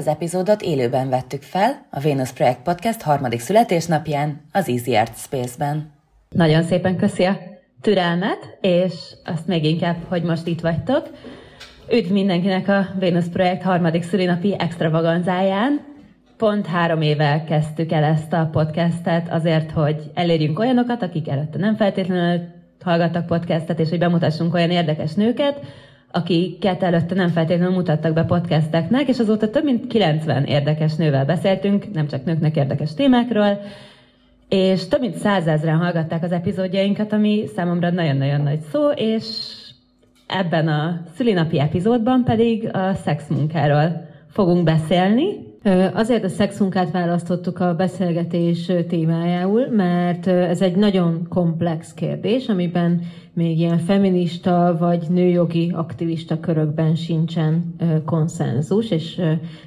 Az epizódot élőben vettük fel a Venus Projekt Podcast harmadik születésnapján az Easy Art Space-ben. Nagyon szépen köszi a türelmet, és azt még inkább, hogy most itt vagytok. Üdv mindenkinek a Venus Projekt harmadik szülinapi extravaganzáján. Pont három éve kezdtük el ezt a podcastet azért, hogy elérjünk olyanokat, akik előtte nem feltétlenül hallgattak podcastet, és hogy bemutassunk olyan érdekes nőket, akiket előtte nem feltétlenül mutattak be podcasteknek, és azóta több mint 90 érdekes nővel beszéltünk, nem csak nőknek érdekes témákról, és több mint százezren hallgatták az epizódjainkat, ami számomra nagyon-nagyon nagy szó, és ebben a szülinapi epizódban pedig a szexmunkáról fogunk beszélni, Azért a szexunkát választottuk a beszélgetés témájául, mert ez egy nagyon komplex kérdés, amiben még ilyen feminista vagy nőjogi aktivista körökben sincsen konszenzus, és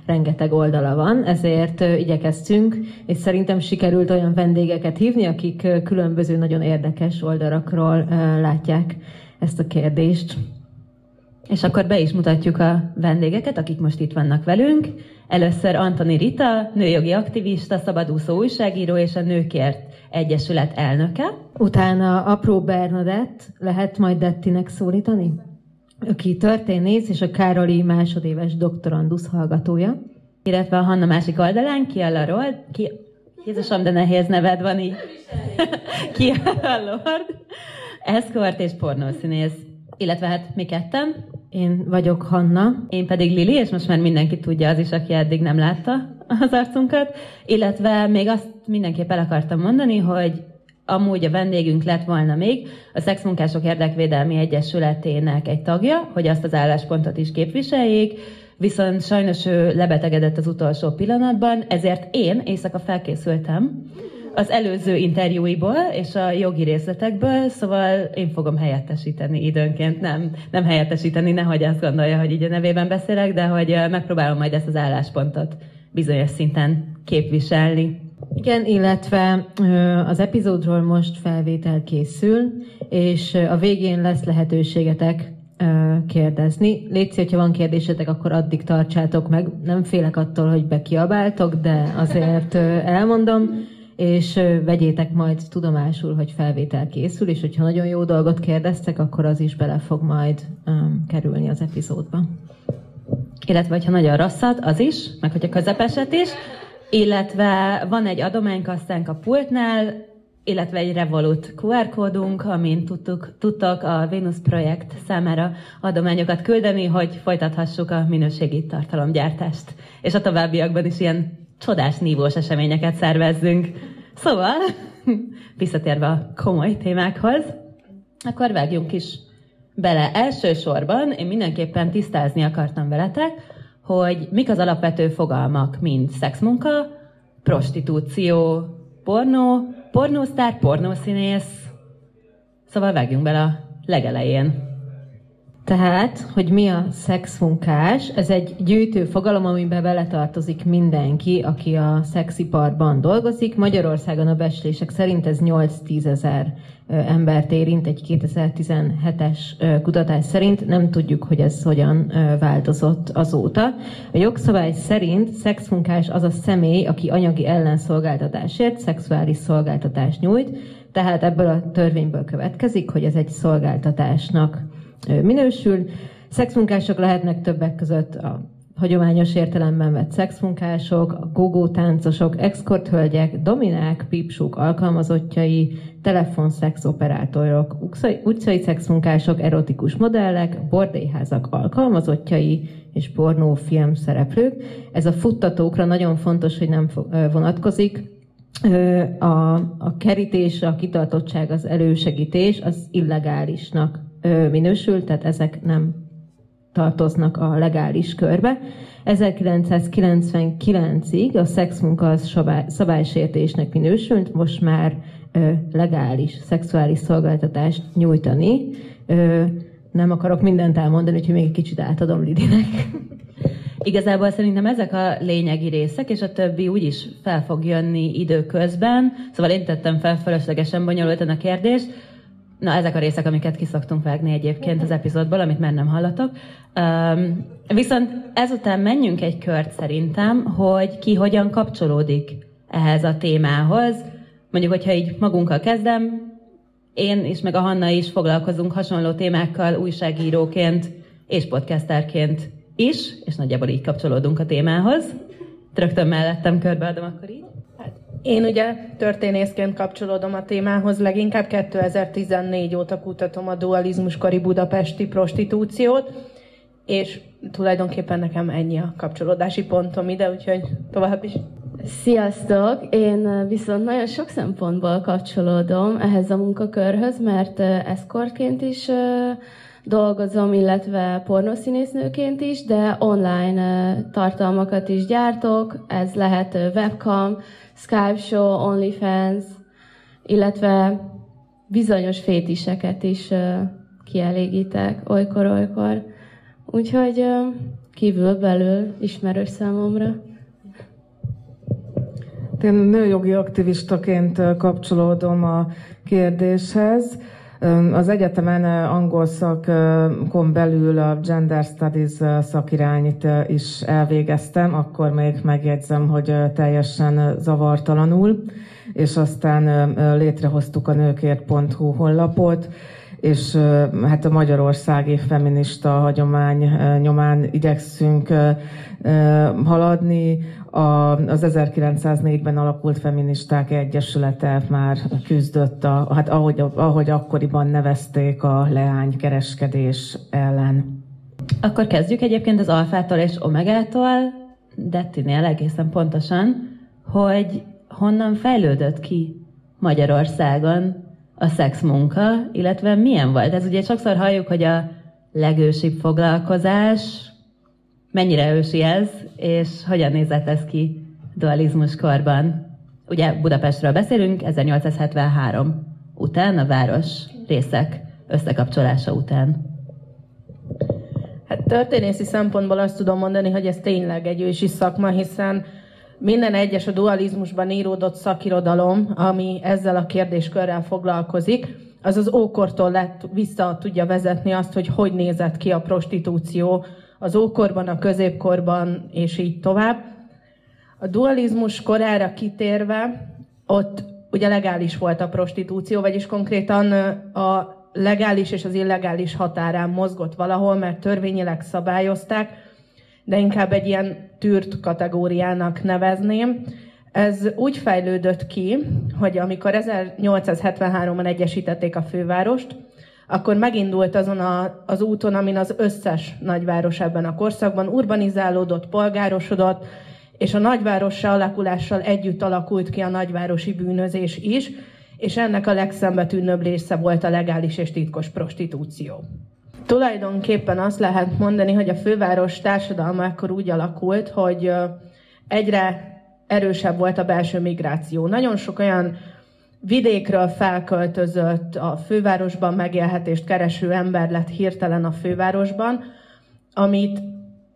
rengeteg oldala van, ezért igyekeztünk, és szerintem sikerült olyan vendégeket hívni, akik különböző nagyon érdekes oldalakról látják ezt a kérdést. És akkor be is mutatjuk a vendégeket, akik most itt vannak velünk. Először Antoni Rita, nőjogi aktivista, szabadúszó újságíró és a Nőkért Egyesület elnöke. Utána Apró Bernadett, lehet majd Dettinek szólítani? Aki történész és a Károli másodéves doktorandusz hallgatója. Illetve a Hanna másik oldalán, ki a Larold, ki... Jézusom, de nehéz neved van így. ki a Lord, eszkort és pornószínész. Illetve hát mi ketten, én vagyok Hanna. Én pedig Lili, és most már mindenki tudja az is, aki eddig nem látta az arcunkat. Illetve még azt mindenképp el akartam mondani, hogy amúgy a vendégünk lett volna még a Szexmunkások Érdekvédelmi Egyesületének egy tagja, hogy azt az álláspontot is képviseljék, viszont sajnos ő lebetegedett az utolsó pillanatban, ezért én éjszaka felkészültem, az előző interjúiból és a jogi részletekből, szóval én fogom helyettesíteni időnként, nem, nem helyettesíteni, nehogy azt gondolja, hogy így a nevében beszélek, de hogy megpróbálom majd ezt az álláspontot bizonyos szinten képviselni. Igen, illetve az epizódról most felvétel készül, és a végén lesz lehetőségetek kérdezni. Légy hogyha van kérdésetek, akkor addig tartsátok meg. Nem félek attól, hogy bekiabáltok, de azért elmondom és vegyétek majd tudomásul, hogy felvétel készül, és hogyha nagyon jó dolgot kérdeztek, akkor az is bele fog majd um, kerülni az epizódba. Illetve, hogyha nagyon rosszat, az is, meg hogyha közepeset is, illetve van egy adománykasztánk a pultnál, illetve egy Revolut QR kódunk, amin tudtuk, tudtok a Venus projekt számára adományokat küldeni, hogy folytathassuk a minőségi tartalomgyártást. És a továbbiakban is ilyen csodás nívós eseményeket szervezzünk. Szóval, visszatérve a komoly témákhoz, akkor vágjunk is bele. Elsősorban én mindenképpen tisztázni akartam veletek, hogy mik az alapvető fogalmak, mint szexmunka, prostitúció, pornó, pornósztár, pornószínész. Szóval vágjunk bele a legelején. Tehát, hogy mi a szexmunkás, ez egy gyűjtő fogalom, amiben beletartozik mindenki, aki a szexiparban dolgozik. Magyarországon a becslések szerint ez 8-10 ezer embert érint egy 2017-es kutatás szerint. Nem tudjuk, hogy ez hogyan változott azóta. A jogszabály szerint szexmunkás az a személy, aki anyagi ellenszolgáltatásért szexuális szolgáltatást nyújt, tehát ebből a törvényből következik, hogy ez egy szolgáltatásnak minősül. Szexmunkások lehetnek többek között a hagyományos értelemben vett szexmunkások, a gogó táncosok, hölgyek, dominák, pipsuk alkalmazottjai, telefonszex operátorok, utcai szexmunkások, erotikus modellek, bordélyházak alkalmazottjai és pornófilm szereplők. Ez a futtatókra nagyon fontos, hogy nem vonatkozik. A, a kerítés, a kitartottság, az elősegítés az illegálisnak minősül, tehát ezek nem tartoznak a legális körbe. 1999-ig a szexmunka az szabálysértésnek minősült, most már legális szexuális szolgáltatást nyújtani. Nem akarok mindent elmondani, úgyhogy még egy kicsit átadom Lidinek. Igazából szerintem ezek a lényegi részek, és a többi úgyis fel fog jönni időközben. Szóval én tettem fel fölöslegesen bonyolultan a kérdést. Na, ezek a részek, amiket kiszoktunk vágni egyébként az epizódból, amit már nem hallatok. Um, viszont ezután menjünk egy kört szerintem, hogy ki hogyan kapcsolódik ehhez a témához. Mondjuk, hogyha így magunkkal kezdem, én és meg a Hanna is foglalkozunk hasonló témákkal újságíróként és podcasterként is, és nagyjából így kapcsolódunk a témához. Rögtön mellettem körbeadom akkor így. Én ugye történészként kapcsolódom a témához, leginkább 2014 óta kutatom a dualizmuskori budapesti prostitúciót, és tulajdonképpen nekem ennyi a kapcsolódási pontom ide, úgyhogy tovább is. Sziasztok! Én viszont nagyon sok szempontból kapcsolódom ehhez a munkakörhöz, mert eszkortként is dolgozom, illetve pornószínésznőként is, de online tartalmakat is gyártok, ez lehet webcam, Skype show, OnlyFans, illetve bizonyos fétiseket is kielégítek olykor-olykor. Úgyhogy kívül-belül ismerős számomra. Én nőjogi aktivistaként kapcsolódom a kérdéshez. Az egyetemen angol szakon belül a Gender Studies szakirányt is elvégeztem, akkor még megjegyzem, hogy teljesen zavartalanul, és aztán létrehoztuk a nőkért.hu honlapot, és hát a magyarországi feminista hagyomány nyomán igyekszünk haladni. Az 1904-ben alakult Feministák Egyesülete már küzdött, a, hát ahogy, ahogy akkoriban nevezték a leánykereskedés ellen. Akkor kezdjük egyébként az alfától és omegától, Dettinél egészen pontosan, hogy honnan fejlődött ki Magyarországon a szexmunka, illetve milyen volt? Ez ugye sokszor halljuk, hogy a legősibb foglalkozás, mennyire ősi ez, és hogyan nézett ez ki dualizmus korban? Ugye Budapestről beszélünk, 1873 után, a város részek összekapcsolása után. Hát történészi szempontból azt tudom mondani, hogy ez tényleg egy ősi szakma, hiszen minden egyes a dualizmusban íródott szakirodalom, ami ezzel a kérdéskörrel foglalkozik, az az ókortól lett, vissza tudja vezetni azt, hogy hogy nézett ki a prostitúció az ókorban, a középkorban, és így tovább. A dualizmus korára kitérve, ott ugye legális volt a prostitúció, vagyis konkrétan a legális és az illegális határán mozgott valahol, mert törvényileg szabályozták, de inkább egy ilyen tűrt kategóriának nevezném. Ez úgy fejlődött ki, hogy amikor 1873-ban egyesítették a fővárost, akkor megindult azon a, az úton, amin az összes nagyváros ebben a korszakban urbanizálódott, polgárosodott, és a nagyvárossal alakulással együtt alakult ki a nagyvárosi bűnözés is, és ennek a legszembetűnőbb része volt a legális és titkos prostitúció. Tulajdonképpen azt lehet mondani, hogy a főváros társadalma akkor úgy alakult, hogy egyre erősebb volt a belső migráció. Nagyon sok olyan vidékről felköltözött, a fővárosban megélhetést kereső ember lett hirtelen a fővárosban, amit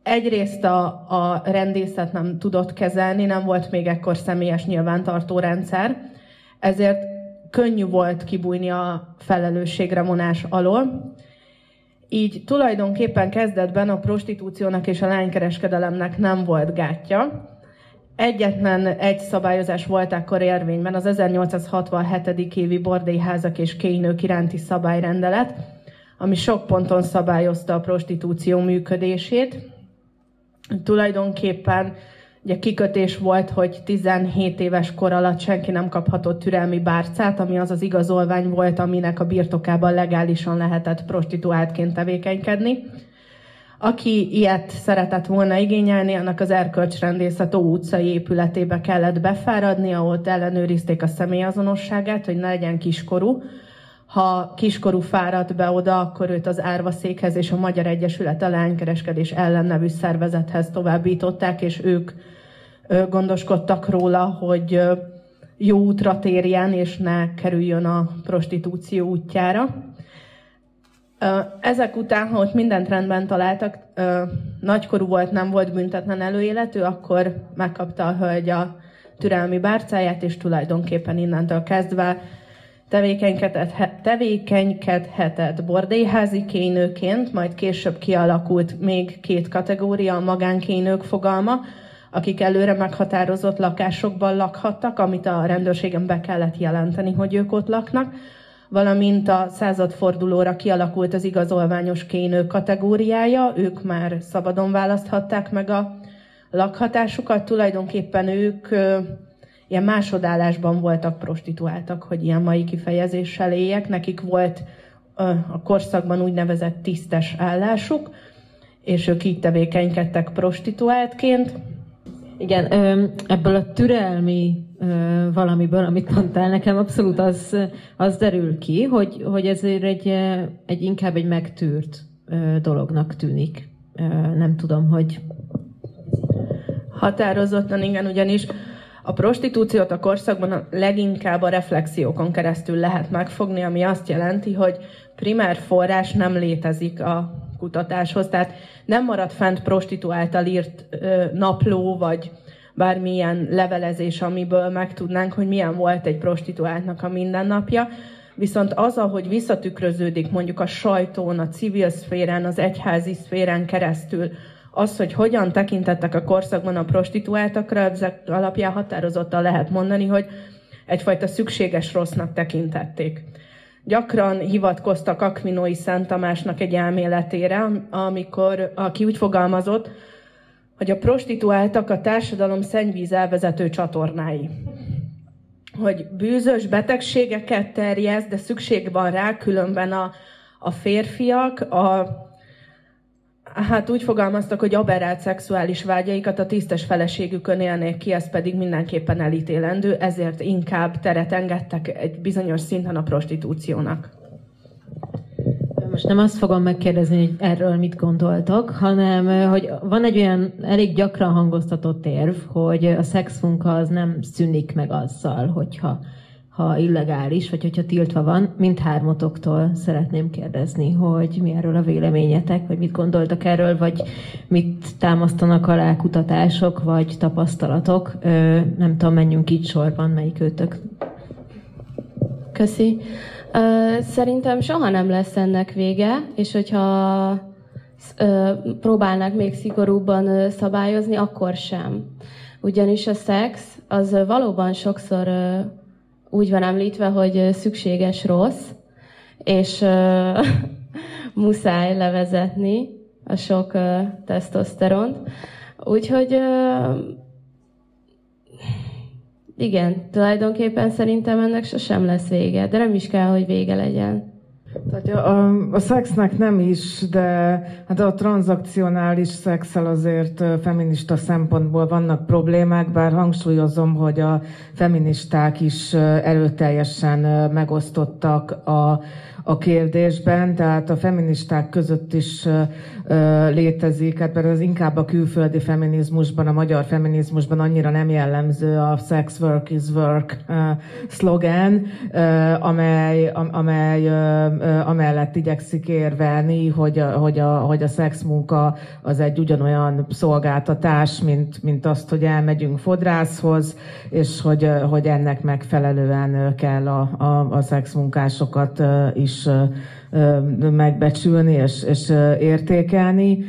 egyrészt a, a rendészet nem tudott kezelni, nem volt még ekkor személyes nyilvántartó rendszer, ezért könnyű volt kibújni a felelősségre vonás alól, így tulajdonképpen kezdetben a prostitúciónak és a lánykereskedelemnek nem volt gátja. Egyetlen egy szabályozás volt akkor érvényben, az 1867. évi bordélyházak és kénynők iránti szabályrendelet, ami sok ponton szabályozta a prostitúció működését. tulajdonképpen ugye kikötés volt, hogy 17 éves kor alatt senki nem kaphatott türelmi bárcát, ami az az igazolvány volt, aminek a birtokában legálisan lehetett prostituáltként tevékenykedni. Aki ilyet szeretett volna igényelni, annak az erkölcsrendészet Ó utcai épületébe kellett befáradni, ahol ellenőrizték a személyazonosságát, hogy ne legyen kiskorú. Ha kiskorú fáradt be oda, akkor őt az árvaszékhez és a Magyar Egyesület a lánykereskedés ellen nevű szervezethez továbbították, és ők gondoskodtak róla, hogy jó útra térjen, és ne kerüljön a prostitúció útjára. Ezek után, ha ott mindent rendben találtak, nagykorú volt, nem volt büntetlen előéletű, akkor megkapta a hölgy a türelmi bárcáját, és tulajdonképpen innentől kezdve tevékenykedhetett bordélyházi kénőként, majd később kialakult még két kategória, a magánkénők fogalma, akik előre meghatározott lakásokban lakhattak, amit a rendőrségen be kellett jelenteni, hogy ők ott laknak, valamint a századfordulóra kialakult az igazolványos kénő kategóriája, ők már szabadon választhatták meg a lakhatásukat, tulajdonképpen ők ilyen másodállásban voltak prostituáltak, hogy ilyen mai kifejezéssel éljek. Nekik volt a korszakban úgynevezett tisztes állásuk, és ők így tevékenykedtek prostituáltként. Igen, ebből a türelmi valamiből, amit mondtál nekem, abszolút az, az derül ki, hogy, hogy ezért egy, egy inkább egy megtűrt dolognak tűnik. Nem tudom, hogy... Határozottan igen, ugyanis a prostitúciót a korszakban a leginkább a reflexiókon keresztül lehet megfogni, ami azt jelenti, hogy primer forrás nem létezik a kutatáshoz, tehát nem marad fent prostituáltal írt ö, napló, vagy bármilyen levelezés, amiből megtudnánk, hogy milyen volt egy prostituáltnak a mindennapja, viszont az, ahogy visszatükröződik mondjuk a sajtón, a civil szférán, az egyházi szférán keresztül, az, hogy hogyan tekintettek a korszakban a prostituáltakra, ezek alapján határozottan lehet mondani, hogy egyfajta szükséges rossznak tekintették. Gyakran hivatkoztak Akvinói Szent Tamásnak egy elméletére, amikor, aki úgy fogalmazott, hogy a prostituáltak a társadalom szennyvíz elvezető csatornái. Hogy bűzös betegségeket terjeszt, de szükség van rá, különben a, a férfiak a hát úgy fogalmaztak, hogy aberrált szexuális vágyaikat a tisztes feleségükön élnék ki, ez pedig mindenképpen elítélendő, ezért inkább teret engedtek egy bizonyos szinten a prostitúciónak. Most nem azt fogom megkérdezni, hogy erről mit gondoltok, hanem hogy van egy olyan elég gyakran hangoztatott érv, hogy a szexmunka az nem szűnik meg azzal, hogyha ha illegális, vagy hogyha tiltva van, mint hármotoktól szeretném kérdezni, hogy mi erről a véleményetek, vagy mit gondoltak erről, vagy mit támasztanak alá kutatások, vagy tapasztalatok. Nem tudom, menjünk így sorban, melyik őtök. Köszi. Szerintem soha nem lesz ennek vége, és hogyha próbálnak még szigorúbban szabályozni, akkor sem. Ugyanis a szex az valóban sokszor úgy van említve, hogy szükséges rossz, és uh, muszáj levezetni a sok uh, tesztoszteront. Úgyhogy uh, igen, tulajdonképpen szerintem ennek sosem lesz vége, de nem is kell, hogy vége legyen. Tehát a, a szexnek nem is, de hát a tranzakcionális szexel azért feminista szempontból vannak problémák, bár hangsúlyozom, hogy a feministák is erőteljesen megosztottak a, a kérdésben, tehát a feministák között is létezik, hát mert az inkább a külföldi feminizmusban, a magyar feminizmusban annyira nem jellemző a sex work is work szlogen, amely, amely amellett igyekszik érvelni, hogy a, hogy a, hogy a szexmunka az egy ugyanolyan szolgáltatás, mint, mint azt, hogy elmegyünk fodrászhoz, és hogy, hogy ennek megfelelően kell a, a, a szexmunkásokat is megbecsülni és, és értékelni,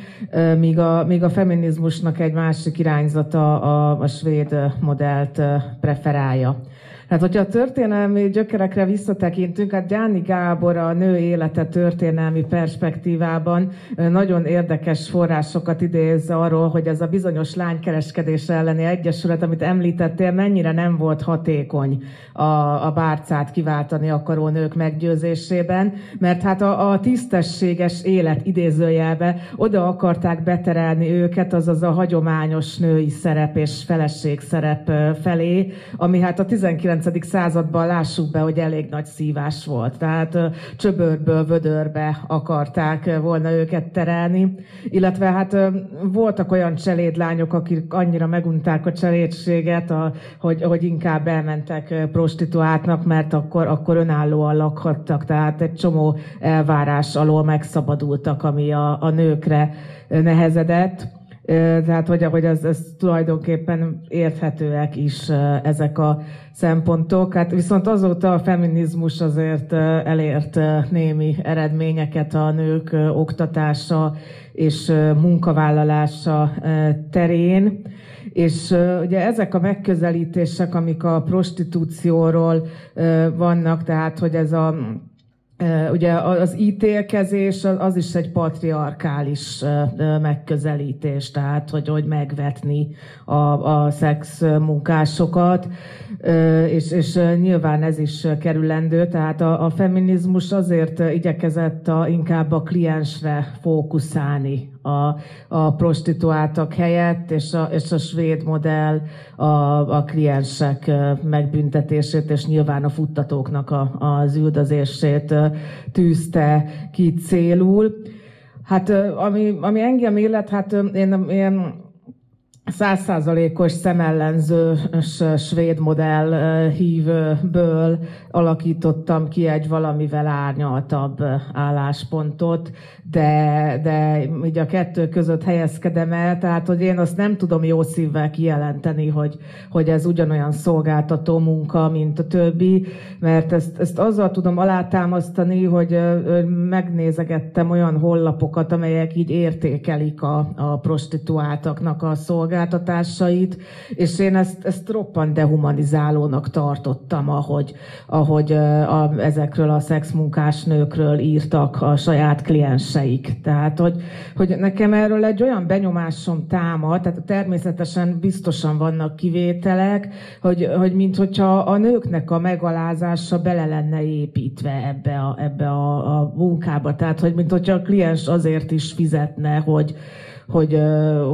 míg a, míg a feminizmusnak egy másik irányzata a, a svéd modellt preferálja. Hát, hogyha a történelmi gyökerekre visszatekintünk, hát Gyáni Gábor a nő élete történelmi perspektívában nagyon érdekes forrásokat idéz arról, hogy ez a bizonyos lánykereskedés elleni egyesület, amit említettél, mennyire nem volt hatékony a, a bárcát kiváltani akaró nők meggyőzésében, mert hát a, a tisztességes élet idézőjelbe oda akarták beterelni őket, azaz a hagyományos női szerep és feleség szerep felé, ami hát a 19. században lássuk be, hogy elég nagy szívás volt. Tehát csöbörből vödörbe akarták volna őket terelni, illetve hát voltak olyan cselédlányok, akik annyira megunták a cselédséget, hogy, hogy inkább elmentek prostituáltnak, mert akkor, akkor önállóan lakhattak, tehát egy csomó elvárás alól megszabadultak, ami a, a nőkre nehezedett. Tehát, hogy, hogy ez, ez tulajdonképpen érthetőek is ezek a szempontok. Hát viszont azóta a feminizmus azért elért némi eredményeket a nők oktatása és munkavállalása terén. És ugye ezek a megközelítések, amik a prostitúcióról vannak, tehát hogy ez a Ugye az ítélkezés az is egy patriarkális megközelítés, tehát hogy, hogy megvetni a, a szex munkásokat, és, és nyilván ez is kerülendő, tehát a, a feminizmus azért igyekezett a, inkább a kliensre fókuszálni a, a prostituáltak helyett, és a, és a svéd modell a, a kliensek megbüntetését, és nyilván a futtatóknak a, az üldözését tűzte ki célul. Hát ami, ami engem illet, hát én, én százszázalékos szemellenzős svéd modell hívből alakítottam ki egy valamivel árnyaltabb álláspontot, de, de így a kettő között helyezkedem el, tehát hogy én azt nem tudom jó szívvel kijelenteni, hogy, hogy ez ugyanolyan szolgáltató munka, mint a többi, mert ezt, ezt azzal tudom alátámasztani, hogy megnézegettem olyan hollapokat, amelyek így értékelik a, a prostituáltaknak a szolgáltatásait, és én ezt, ezt roppant dehumanizálónak tartottam, ahogy, ahogy a, ezekről a szexmunkás nőkről írtak a saját kliens érzéseik. Tehát, hogy, hogy nekem erről egy olyan benyomásom támad, tehát természetesen biztosan vannak kivételek, hogy, hogy mint hogyha a nőknek a megalázása bele lenne építve ebbe a, ebbe a, a munkába. Tehát, hogy mint hogyha a kliens azért is fizetne, hogy, hogy,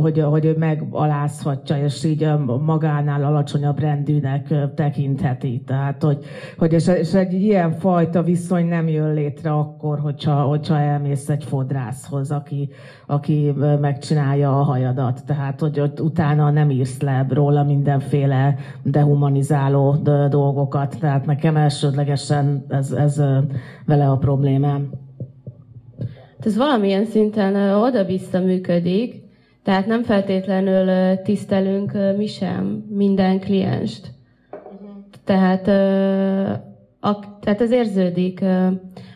hogy, hogy megalázhatja, és így magánál alacsonyabb rendűnek tekintheti. Tehát, hogy, hogy és, és egy ilyen fajta viszony nem jön létre akkor, hogyha, hogyha elmész egy fodrászhoz, aki, aki megcsinálja a hajadat. Tehát, hogy ott utána nem írsz le róla mindenféle dehumanizáló dolgokat. Tehát nekem elsődlegesen ez, ez vele a problémám ez valamilyen szinten oda-vissza működik, tehát nem feltétlenül tisztelünk mi sem minden klienst. Tehát, a, tehát ez érződik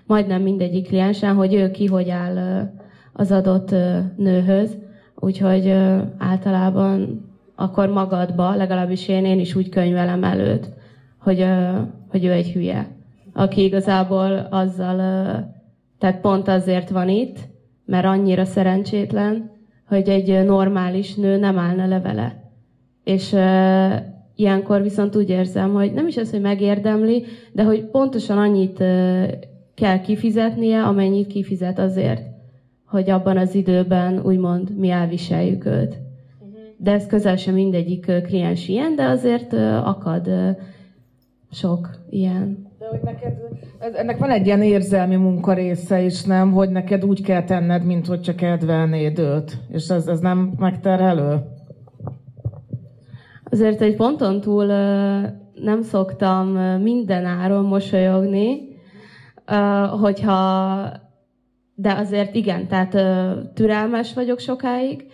majdnem mindegyik kliensen, hogy ő ki hogy áll az adott nőhöz, úgyhogy általában akkor magadba, legalábbis én, én is úgy könyvelem előtt, hogy, hogy ő egy hülye, aki igazából azzal tehát pont azért van itt, mert annyira szerencsétlen, hogy egy normális nő nem állna le vele. És uh, ilyenkor viszont úgy érzem, hogy nem is az, hogy megérdemli, de hogy pontosan annyit uh, kell kifizetnie, amennyit kifizet azért, hogy abban az időben úgymond mi elviseljük őt. De ez közel sem mindegyik kliens ilyen, de azért uh, akad uh, sok ilyen. De hogy neked, ennek van egy ilyen érzelmi munka része is, nem? Hogy neked úgy kell tenned, mint hogy csak kedvelnéd őt. És ez, ez nem megterhelő? Azért egy ponton túl nem szoktam minden áron mosolyogni, hogyha de azért igen, tehát türelmes vagyok sokáig,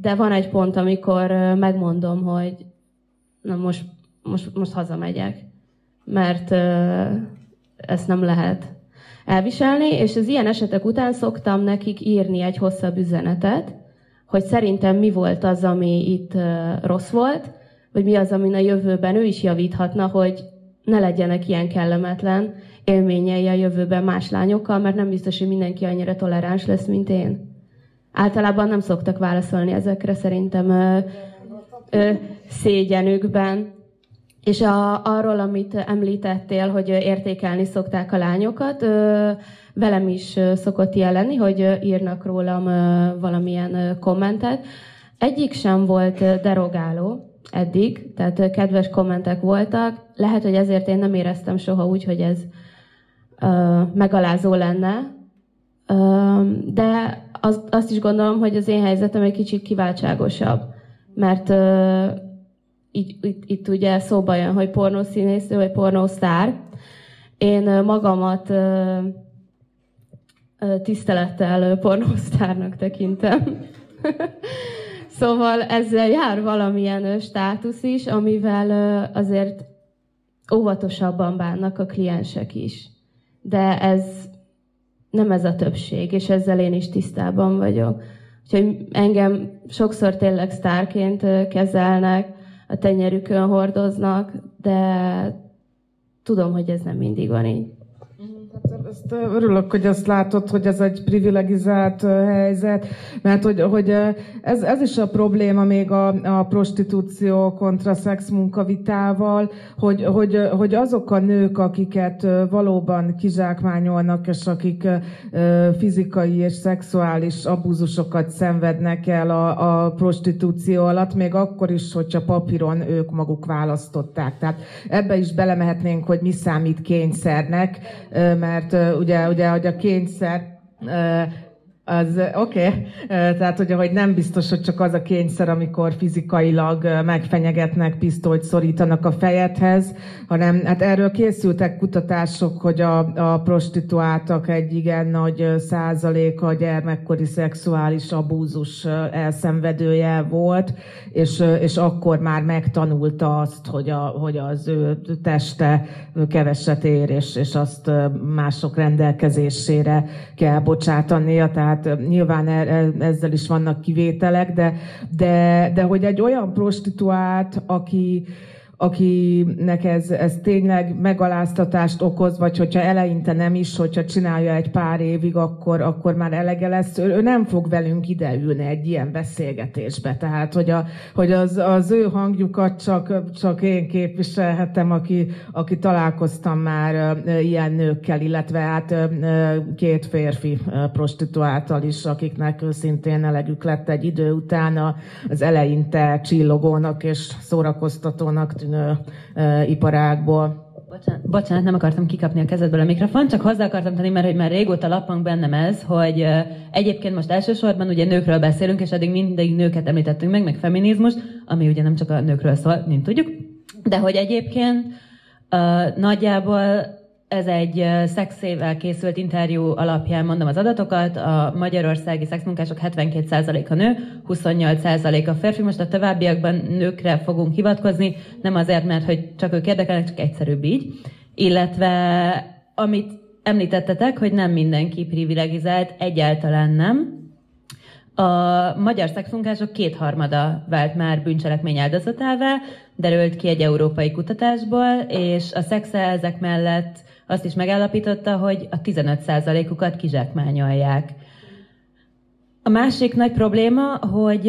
de van egy pont, amikor megmondom, hogy na most, most, most hazamegyek mert ezt nem lehet elviselni, és az ilyen esetek után szoktam nekik írni egy hosszabb üzenetet, hogy szerintem mi volt az, ami itt rossz volt, vagy mi az, amin a jövőben ő is javíthatna, hogy ne legyenek ilyen kellemetlen élményei a jövőben más lányokkal, mert nem biztos, hogy mindenki annyira toleráns lesz, mint én. Általában nem szoktak válaszolni ezekre szerintem ö, ö, szégyenükben. És a, arról, amit említettél, hogy értékelni szokták a lányokat, velem is szokott ilyen hogy írnak rólam valamilyen kommentet. Egyik sem volt derogáló eddig, tehát kedves kommentek voltak. Lehet, hogy ezért én nem éreztem soha úgy, hogy ez megalázó lenne, de azt, is gondolom, hogy az én helyzetem egy kicsit kiváltságosabb, mert itt, itt, itt ugye szóba jön, hogy pornószínésznő vagy pornósztár. Én magamat tisztelettel pornósztárnak tekintem. szóval ezzel jár valamilyen státusz is, amivel azért óvatosabban bánnak a kliensek is. De ez nem ez a többség, és ezzel én is tisztában vagyok. Úgyhogy engem sokszor tényleg sztárként kezelnek, a tenyerükön hordoznak, de tudom, hogy ez nem mindig van így. Ezt örülök, hogy azt látod, hogy ez egy privilegizált helyzet, mert hogy, hogy ez, ez is a probléma még a, a prostitúció kontra szex munkavitával, hogy, hogy, hogy azok a nők, akiket valóban kizsákmányolnak, és akik fizikai és szexuális abúzusokat szenvednek el a, a prostitúció alatt, még akkor is, hogyha papíron ők maguk választották. Tehát ebbe is belemehetnénk, hogy mi számít kényszernek, mert ugye, ugye hogy a kényszer az oké, okay. tehát hogy, hogy nem biztos, hogy csak az a kényszer, amikor fizikailag megfenyegetnek, pisztolyt szorítanak a fejedhez, hanem hát erről készültek kutatások, hogy a, a prostituáltak egy igen nagy százaléka a gyermekkori szexuális abúzus elszenvedője volt, és, és akkor már megtanulta azt, hogy, a, hogy az ő teste keveset ér, és, és azt mások rendelkezésére kell bocsátania, tehát tehát nyilván e, e, ezzel is vannak kivételek, de, de, de hogy egy olyan prostituált, aki, akinek ez, ez tényleg megaláztatást okoz, vagy hogyha eleinte nem is, hogyha csinálja egy pár évig, akkor, akkor már elege lesz. Ő, ő nem fog velünk ideülni egy ilyen beszélgetésbe. Tehát, hogy, a, hogy az, az ő hangjukat csak, csak én képviselhetem, aki, aki találkoztam már ilyen nőkkel, illetve hát két férfi prostituáltal is, akiknek szintén elegük lett egy idő után az eleinte csillogónak és szórakoztatónak tűnő iparágból. Bocsánat, bocsánat, nem akartam kikapni a kezedből a mikrofon, csak hozzá akartam tenni, mert hogy már régóta lappang bennem ez, hogy egyébként most elsősorban ugye nőkről beszélünk, és eddig mindig nőket említettünk meg, meg feminizmus, ami ugye nem csak a nőkről szól, mint tudjuk, de hogy egyébként uh, nagyjából ez egy szexével készült interjú alapján mondom az adatokat. A magyarországi szexmunkások 72%-a nő, 28% a férfi. Most a továbbiakban nőkre fogunk hivatkozni, nem azért, mert hogy csak ők érdekelnek, csak egyszerűbb így. Illetve amit említettetek, hogy nem mindenki privilegizált, egyáltalán nem. A magyar szexmunkások kétharmada vált már bűncselekmény áldozatává, derült ki egy európai kutatásból, és a szexe ezek mellett azt is megállapította, hogy a 15%-ukat kizsákmányolják. A másik nagy probléma, hogy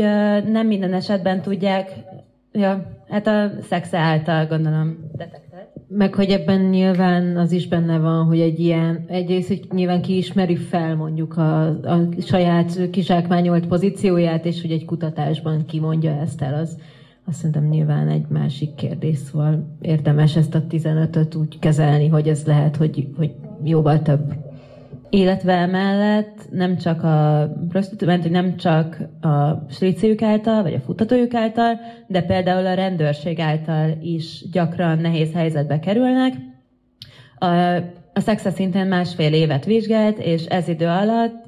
nem minden esetben tudják, ja, hát a szexe által gondolom. Meg hogy ebben nyilván az is benne van, hogy egy ilyen, egyrészt, hogy nyilván ki ismeri fel mondjuk a, a saját kizsákmányolt pozícióját, és hogy egy kutatásban kimondja ezt el, az, azt szerintem nyilván egy másik kérdés, szóval érdemes ezt a 15-öt úgy kezelni, hogy ez lehet, hogy, hogy jóval több. Illetve emellett nem csak a hogy nem csak a striciük által, vagy a futtatójuk által, de például a rendőrség által is gyakran nehéz helyzetbe kerülnek. A, a szexa szintén másfél évet vizsgált, és ez idő alatt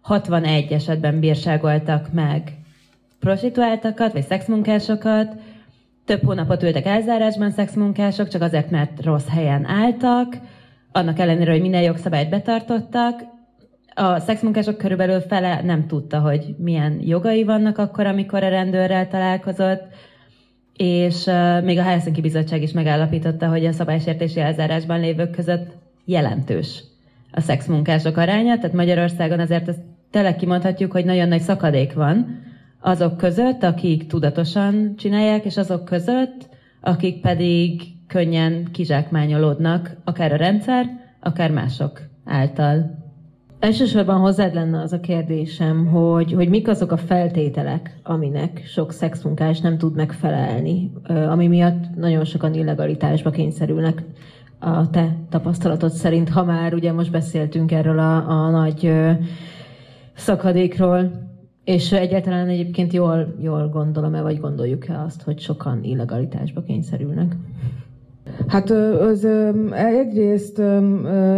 61 esetben bírságoltak meg prostituáltakat, vagy szexmunkásokat, több hónapot ültek elzárásban szexmunkások, csak azért, mert rossz helyen álltak, annak ellenére, hogy minden jogszabályt betartottak. A szexmunkások körülbelül fele nem tudta, hogy milyen jogai vannak akkor, amikor a rendőrrel találkozott, és uh, még a Helsinki Bizottság is megállapította, hogy a szabálysértési elzárásban lévők között jelentős a szexmunkások aránya, tehát Magyarországon azért ezt tényleg kimondhatjuk, hogy nagyon nagy szakadék van azok között, akik tudatosan csinálják, és azok között, akik pedig könnyen kizsákmányolódnak, akár a rendszer, akár mások által. Elsősorban hozzád lenne az a kérdésem, hogy, hogy mik azok a feltételek, aminek sok szexmunkás nem tud megfelelni, ami miatt nagyon sokan illegalitásba kényszerülnek a te tapasztalatod szerint, ha már ugye most beszéltünk erről a, a nagy szakadékról, és egyáltalán egyébként jól, jól gondolom-e, vagy gondoljuk-e azt, hogy sokan illegalitásba kényszerülnek? Hát az, egyrészt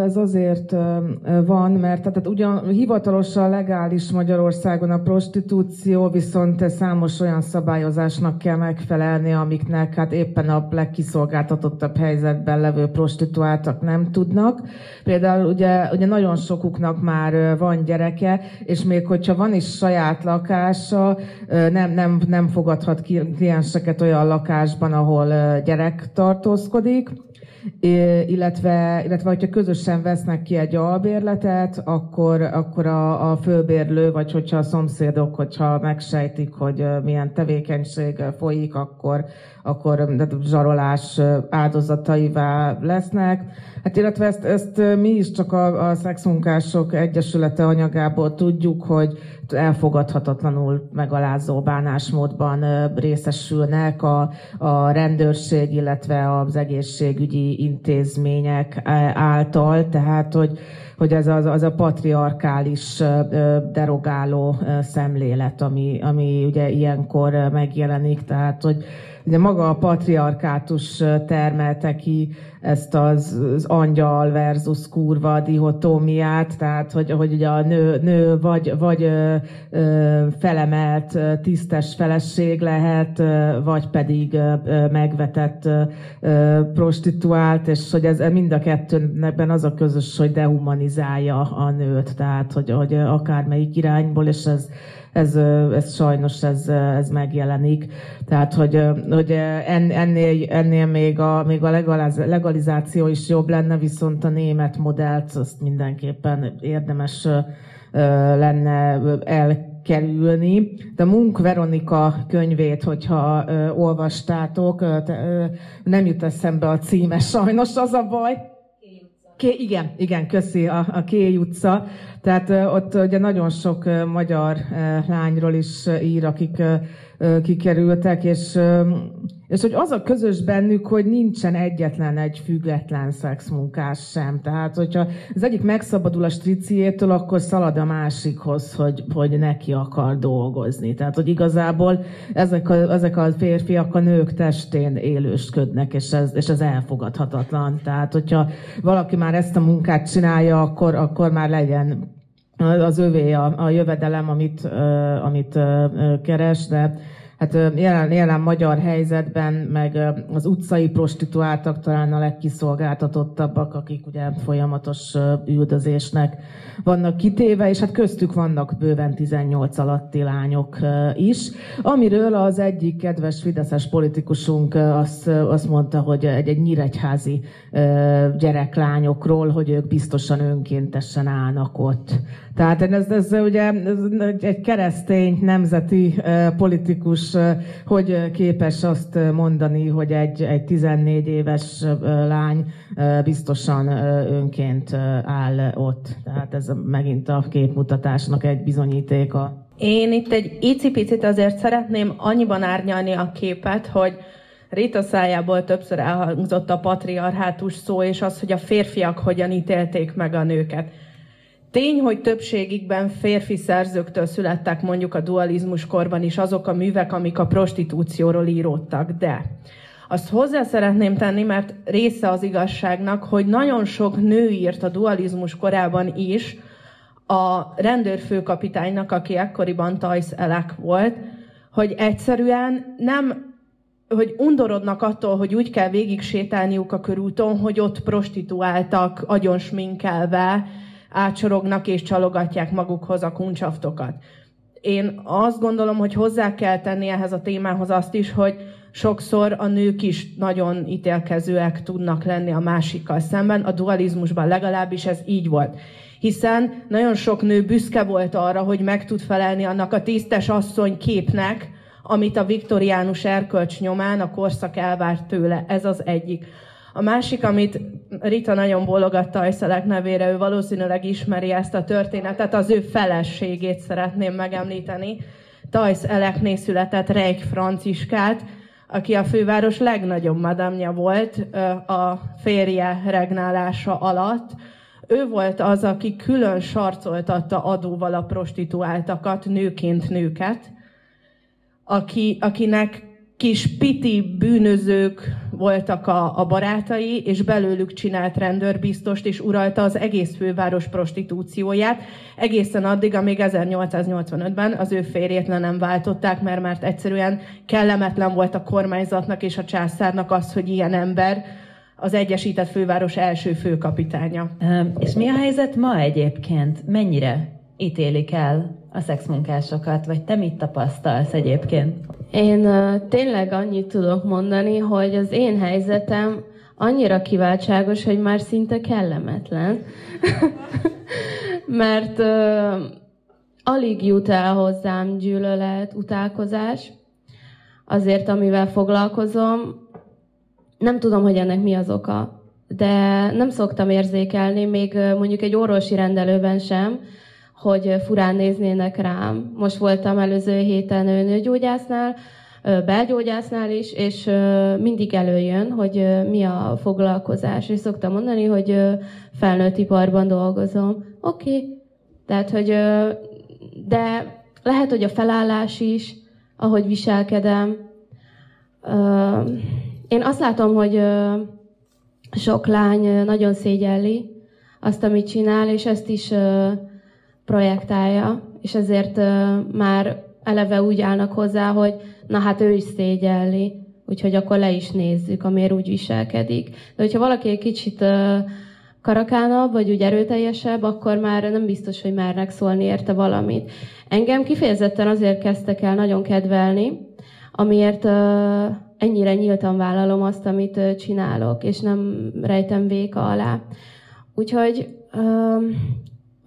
ez azért van, mert tehát ugyan hivatalosan legális Magyarországon a prostitúció, viszont számos olyan szabályozásnak kell megfelelni, amiknek hát éppen a legkiszolgáltatottabb helyzetben levő prostituáltak nem tudnak. Például ugye, ugye nagyon sokuknak már van gyereke, és még hogyha van is saját lakása, nem, nem, nem fogadhat klienseket olyan lakásban, ahol gyerek tartózkodik, tartózkodik, illetve, illetve hogyha közösen vesznek ki egy albérletet, akkor, akkor a, a főbérlő, vagy hogyha a szomszédok, hogyha megsejtik, hogy milyen tevékenység folyik, akkor, akkor zsarolás áldozataivá lesznek. Hát illetve ezt, ezt mi is csak a, a Szexmunkások Egyesülete anyagából tudjuk, hogy elfogadhatatlanul megalázó bánásmódban részesülnek a, a rendőrség, illetve az egészségügyi intézmények által, tehát hogy, hogy ez az, az a patriarkális derogáló szemlélet, ami, ami ugye ilyenkor megjelenik, tehát hogy ugye maga a patriarkátus termelte ki ezt az, az angyal versus kurva dihotómiát, tehát hogy, hogy ugye a nő, nő vagy, vagy ö, ö, felemelt, tisztes feleség lehet, ö, vagy pedig ö, megvetett ö, prostituált, és hogy ez mind a kettőben az a közös, hogy dehumanizálja a nőt, tehát hogy, hogy akármelyik irányból, és ez ez, ez sajnos ez, ez megjelenik. Tehát, hogy, hogy ennél, ennél még a, még a legalizáció is jobb lenne, viszont a német modellt azt mindenképpen érdemes lenne elkerülni. De Munk Veronika könyvét, hogyha olvastátok, nem jut eszembe a címe, sajnos az a baj. Ké, igen, igen, köszi, a, a Kéj utca. Tehát ott ugye nagyon sok magyar lányról is ír, akik kikerültek, és, és hogy az a közös bennük, hogy nincsen egyetlen egy független szexmunkás sem. Tehát, hogyha az egyik megszabadul a striciétől, akkor szalad a másikhoz, hogy, hogy neki akar dolgozni. Tehát, hogy igazából ezek a, ezek a férfiak a nők testén élősködnek, és ez, és ez elfogadhatatlan. Tehát, hogyha valaki már ezt a munkát csinálja, akkor, akkor már legyen az övé a, a jövedelem, amit, uh, amit uh, keres, de hát jelen, jelen magyar helyzetben, meg az utcai prostituáltak talán a legkiszolgáltatottabbak, akik ugye folyamatos üldözésnek vannak kitéve, és hát köztük vannak bőven 18 alatti lányok is, amiről az egyik kedves fideszes politikusunk azt, azt mondta, hogy egy, egy nyíregyházi gyereklányokról, hogy ők biztosan önkéntesen állnak ott. Tehát ez, ez ugye ez egy keresztény nemzeti politikus hogy képes azt mondani, hogy egy, egy 14 éves lány biztosan önként áll ott. Tehát ez megint a képmutatásnak egy bizonyítéka. Én itt egy icipicit azért szeretném annyiban árnyalni a képet, hogy Rita szájából többször elhangzott a patriarhátus szó, és az, hogy a férfiak hogyan ítélték meg a nőket. Tény, hogy többségükben férfi szerzőktől születtek mondjuk a dualizmus korban is azok a művek, amik a prostitúcióról íródtak, de azt hozzá szeretném tenni, mert része az igazságnak, hogy nagyon sok nő írt a dualizmus korában is. A rendőrfőkapitánynak, aki ekkoriban Tajsz Elek volt, hogy egyszerűen nem hogy undorodnak attól, hogy úgy kell végig sétálniuk a körúton, hogy ott prostituáltak, agyon sminkelve, átsorognak és csalogatják magukhoz a kuncsaftokat. én azt gondolom, hogy hozzá kell tenni ehhez a témához azt is, hogy sokszor a nők is nagyon ítélkezőek tudnak lenni a másikkal szemben, a dualizmusban legalábbis ez így volt. Hiszen nagyon sok nő büszke volt arra, hogy meg tud felelni annak a tisztes asszony képnek, amit a viktoriánus erkölcs nyomán a korszak elvárt tőle. Ez az egyik. A másik, amit Rita nagyon bólogatta Tajszelek nevére, ő valószínűleg ismeri ezt a történetet, az ő feleségét szeretném megemlíteni. Tajsz Elekné született Reik Franciskát, aki a főváros legnagyobb madamja volt a férje regnálása alatt. Ő volt az, aki külön sarcoltatta adóval a prostituáltakat, nőként nőket, aki, akinek kis piti bűnözők voltak a, a barátai, és belőlük csinált rendőrbiztost, és uralta az egész főváros prostitúcióját, egészen addig, amíg 1885-ben az ő férjét le nem váltották, mert már egyszerűen kellemetlen volt a kormányzatnak és a császárnak az, hogy ilyen ember az Egyesített Főváros első főkapitánya. És mi a helyzet ma egyébként? Mennyire ítélik el a szexmunkásokat, vagy te mit tapasztalsz egyébként? Én tényleg annyit tudok mondani, hogy az én helyzetem annyira kiváltságos, hogy már szinte kellemetlen. Mert uh, alig jut el hozzám gyűlölet, utálkozás, azért, amivel foglalkozom. Nem tudom, hogy ennek mi az oka, de nem szoktam érzékelni, még mondjuk egy orvosi rendelőben sem, hogy furán néznének rám. Most voltam előző héten nőgyógyásznál, belgyógyásznál is, és mindig előjön, hogy mi a foglalkozás. És szoktam mondani, hogy felnőtt iparban dolgozom. Oké. Okay. Tehát, hogy de lehet, hogy a felállás is, ahogy viselkedem. Én azt látom, hogy sok lány nagyon szégyelli azt, amit csinál, és ezt is projektálja, és ezért már eleve úgy állnak hozzá, hogy na hát ő is szégyelli, úgyhogy akkor le is nézzük, amiért úgy viselkedik. De hogyha valaki egy kicsit karakánabb, vagy úgy erőteljesebb, akkor már nem biztos, hogy mernek szólni érte valamit. Engem kifejezetten azért kezdtek el nagyon kedvelni, amiért ennyire nyíltan vállalom azt, amit csinálok, és nem rejtem véka alá. Úgyhogy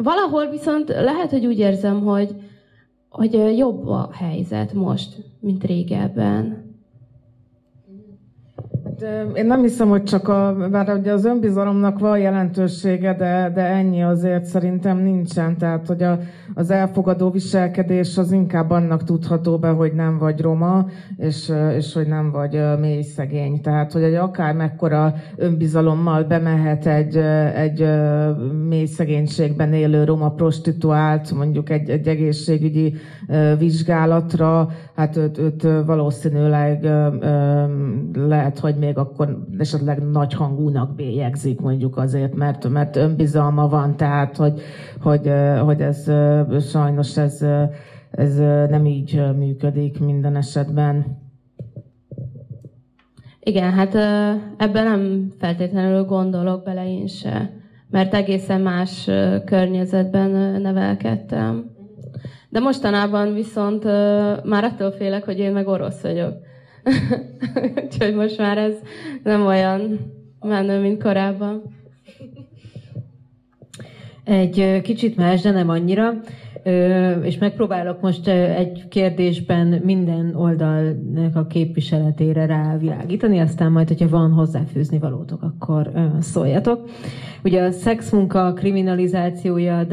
Valahol viszont lehet, hogy úgy érzem, hogy, hogy jobb a helyzet most, mint régebben. Én nem hiszem, hogy csak a, bár ugye az önbizalomnak van jelentősége, de, de ennyi azért szerintem nincsen. Tehát, hogy a, az elfogadó viselkedés az inkább annak tudható be, hogy nem vagy roma, és, és hogy nem vagy mély szegény. Tehát, hogy egy akár mekkora önbizalommal bemehet egy, egy mély szegénységben élő roma prostituált, mondjuk egy, egy egészségügyi vizsgálatra, hát őt, őt valószínűleg lehet, hogy még akkor esetleg nagy hangúnak bélyegzik mondjuk azért, mert, mert önbizalma van, tehát hogy, hogy, hogy ez sajnos ez, ez nem így működik minden esetben. Igen, hát ebben nem feltétlenül gondolok bele én se, mert egészen más környezetben nevelkedtem. De mostanában viszont már attól félek, hogy én meg orosz vagyok. Úgyhogy most már ez nem olyan menő, mint korábban. Egy kicsit más, de nem annyira és megpróbálok most egy kérdésben minden oldalnak a képviseletére rávilágítani, aztán majd, hogyha van hozzáfűzni valótok, akkor szóljatok. Ugye a szexmunka kriminalizációja,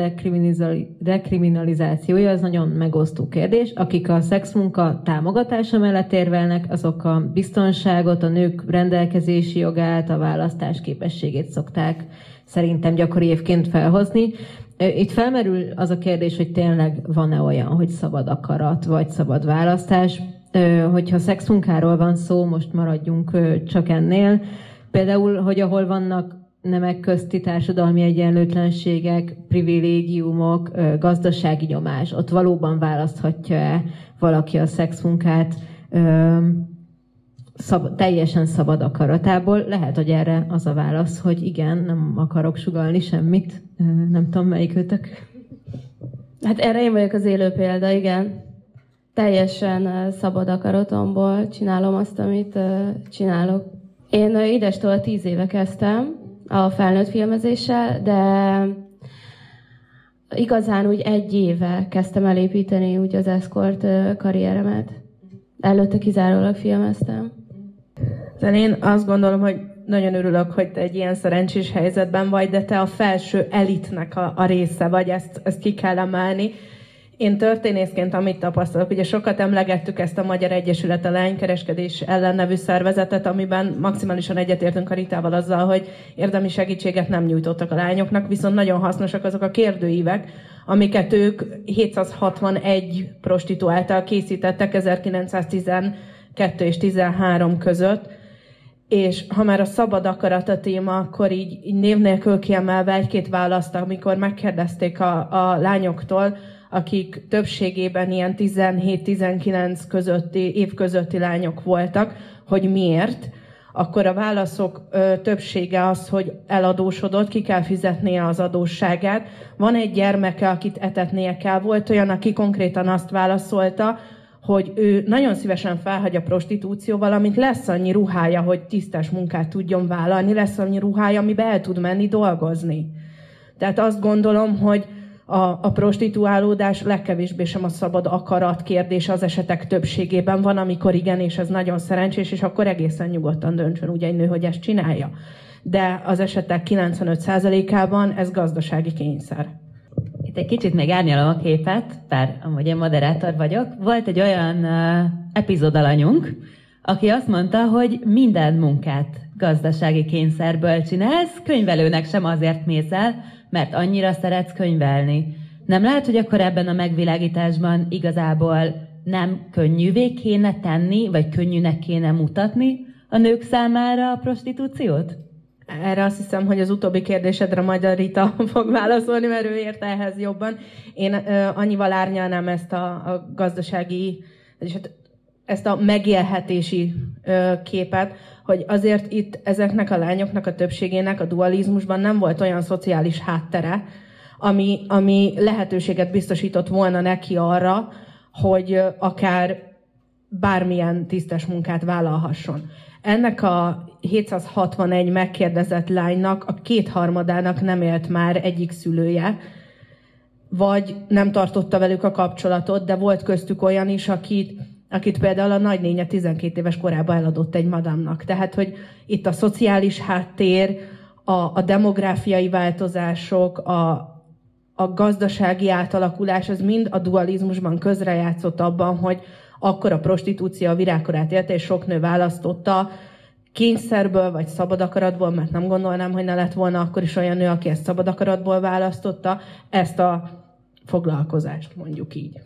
dekriminalizációja, az nagyon megosztó kérdés. Akik a szexmunka támogatása mellett érvelnek, azok a biztonságot, a nők rendelkezési jogát, a választás képességét szokták szerintem gyakori évként felhozni. Itt felmerül az a kérdés, hogy tényleg van-e olyan, hogy szabad akarat, vagy szabad választás. Hogyha szexmunkáról van szó, most maradjunk csak ennél. Például, hogy ahol vannak nemek közti társadalmi egyenlőtlenségek, privilégiumok, gazdasági nyomás, ott valóban választhatja-e valaki a szexmunkát szab, teljesen szabad akaratából. Lehet, hogy erre az a válasz, hogy igen, nem akarok sugalni semmit. Nem tudom, melyik. Hát erre én vagyok az élő példa, igen. Teljesen szabad akaratomból csinálom azt, amit csinálok. Én idestől tíz éve kezdtem a felnőtt filmezéssel, de igazán úgy egy éve kezdtem elépíteni úgy az eszkort karrieremet. Előtte kizárólag filmeztem. De én azt gondolom, hogy nagyon örülök, hogy te egy ilyen szerencsés helyzetben vagy, de te a felső elitnek a, a része vagy, ezt, ezt ki kell emelni. Én történészként amit tapasztalok, ugye sokat emlegettük ezt a Magyar Egyesület a lánykereskedés ellen nevű szervezetet, amiben maximálisan egyetértünk a Ritával azzal, hogy érdemi segítséget nem nyújtottak a lányoknak, viszont nagyon hasznosak azok a kérdőívek, amiket ők 761 prostituáltal készítettek 1912 és 13 között, és ha már a szabad akarat a téma, akkor így, így név nélkül kiemelve egy-két választ, amikor megkérdezték a, a lányoktól, akik többségében ilyen 17-19 közötti, év közötti lányok voltak, hogy miért, akkor a válaszok ö, többsége az, hogy eladósodott, ki kell fizetnie az adósságát. Van egy gyermeke, akit etetnie kell. Volt olyan, aki konkrétan azt válaszolta, hogy ő nagyon szívesen felhagy a prostitúcióval, amint lesz annyi ruhája, hogy tisztes munkát tudjon vállalni, lesz annyi ruhája, amiben el tud menni dolgozni. Tehát azt gondolom, hogy a, a prostituálódás legkevésbé sem a szabad akarat kérdése az esetek többségében van, amikor igen, és ez nagyon szerencsés, és akkor egészen nyugodtan döntsön úgy egy nő, hogy ezt csinálja. De az esetek 95%-ában ez gazdasági kényszer. Itt egy kicsit még árnyalom a képet, bár amúgy én moderátor vagyok. Volt egy olyan uh, epizódalanyunk, aki azt mondta, hogy minden munkát gazdasági kényszerből csinálsz, könyvelőnek sem azért mész el, mert annyira szeretsz könyvelni. Nem lehet, hogy akkor ebben a megvilágításban igazából nem könnyűvé kéne tenni, vagy könnyűnek kéne mutatni a nők számára a prostitúciót? Erre azt hiszem, hogy az utóbbi kérdésedre majd a Rita fog válaszolni, mert ő érte ehhez jobban. Én annyival árnyalnám ezt a, a gazdasági, és hát ezt a megélhetési képet, hogy azért itt ezeknek a lányoknak a többségének a dualizmusban nem volt olyan szociális háttere, ami, ami lehetőséget biztosított volna neki arra, hogy akár bármilyen tisztes munkát vállalhasson. Ennek a 761 megkérdezett lánynak a kétharmadának nem élt már egyik szülője, vagy nem tartotta velük a kapcsolatot, de volt köztük olyan is, akit, akit például a nagynénye 12 éves korában eladott egy madamnak. Tehát, hogy itt a szociális háttér, a, a demográfiai változások, a, a gazdasági átalakulás, az mind a dualizmusban közrejátszott abban, hogy akkor a prostitúció a virágkorát élte, és sok nő választotta kényszerből vagy szabad akaratból, mert nem gondolnám, hogy ne lett volna akkor is olyan nő, aki ezt szabad akaratból választotta, ezt a foglalkozást mondjuk így.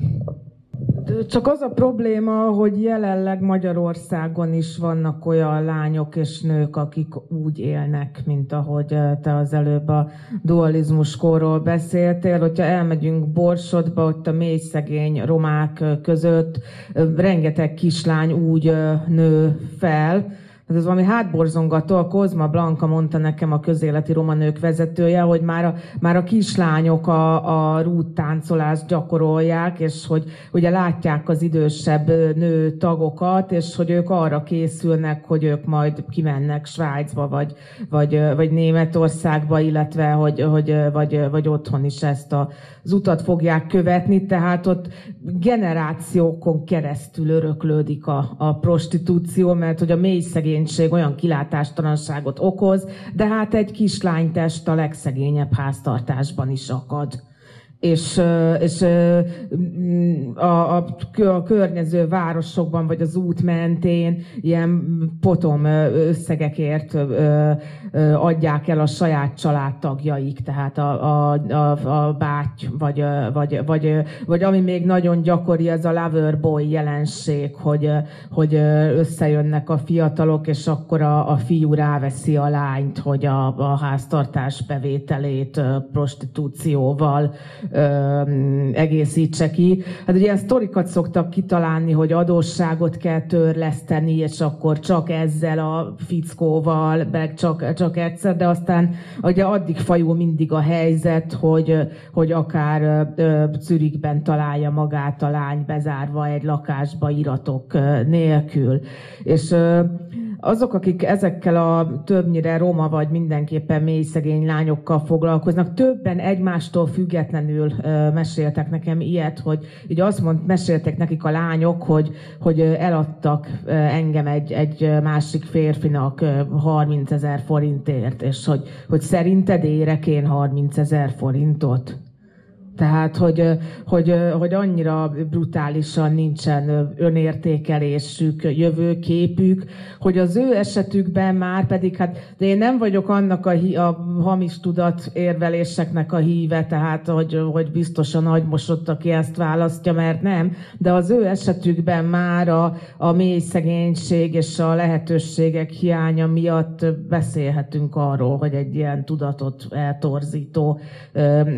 Csak az a probléma, hogy jelenleg Magyarországon is vannak olyan lányok és nők, akik úgy élnek, mint ahogy eh, te az előbb a dualizmus korról beszéltél. Hogyha elmegyünk Borsodba, ott a mély szegény romák eh, között eh, rengeteg kislány úgy nő fel, ez az valami hátborzongató, a Kozma Blanka mondta nekem a közéleti romanők vezetője, hogy már a, már a kislányok a, a rúttáncolást gyakorolják, és hogy ugye látják az idősebb nő tagokat, és hogy ők arra készülnek, hogy ők majd kimennek Svájcba, vagy, vagy, vagy Németországba, illetve hogy, hogy vagy, vagy otthon is ezt a, az utat fogják követni, tehát ott generációkon keresztül öröklődik a, a prostitúció, mert hogy a mély szegénység olyan kilátástalanságot okoz, de hát egy kislánytest a legszegényebb háztartásban is akad és, és a, a, a környező városokban, vagy az út mentén ilyen potom összegekért adják el a saját családtagjaik, tehát a, a, a, a báty, vagy, vagy, vagy, vagy ami még nagyon gyakori, ez a lover boy jelenség, hogy, hogy összejönnek a fiatalok, és akkor a, a fiú ráveszi a lányt, hogy a, a háztartás bevételét prostitúcióval ö, egészítse ki. Hát ugye ilyen sztorikat szoktak kitalálni, hogy adósságot kell törleszteni, és akkor csak ezzel a fickóval, meg csak, csak egyszer, de aztán ugye addig fajul mindig a helyzet, hogy, hogy akár ö, Zürichben találja magát a lány bezárva egy lakásba iratok nélkül. És ö, azok, akik ezekkel a többnyire roma vagy mindenképpen mély szegény lányokkal foglalkoznak, többen egymástól függetlenül meséltek nekem ilyet, hogy így azt mond, meséltek nekik a lányok, hogy, hogy eladtak engem egy, egy másik férfinak 30 ezer forintért, és hogy, hogy szerinted érek én 30 ezer forintot? Tehát, hogy, hogy, hogy annyira brutálisan nincsen önértékelésük, jövőképük, hogy az ő esetükben már pedig, hát, de én nem vagyok annak a, a hamis tudat érveléseknek a híve, tehát, hogy, hogy biztosan agymosott, aki ezt választja, mert nem, de az ő esetükben már a, a mély szegénység és a lehetőségek hiánya miatt beszélhetünk arról, hogy egy ilyen tudatot eltorzító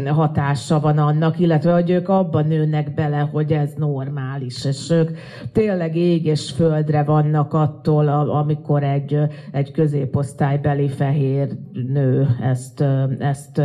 hatása van annak, illetve hogy ők abban nőnek bele, hogy ez normális, és ők tényleg ég és földre vannak attól, amikor egy, egy középosztálybeli fehér nő ezt, ezt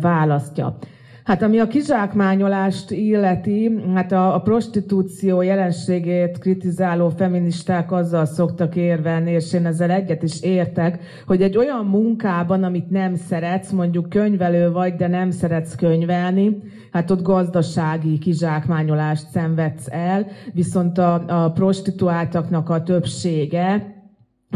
választja. Hát ami a kizsákmányolást illeti, hát a, a prostitúció jelenségét kritizáló feministák azzal szoktak érvelni, és én ezzel egyet is értek, hogy egy olyan munkában, amit nem szeretsz, mondjuk könyvelő vagy, de nem szeretsz könyvelni, hát ott gazdasági kizsákmányolást szenvedsz el, viszont a, a prostituáltaknak a többsége,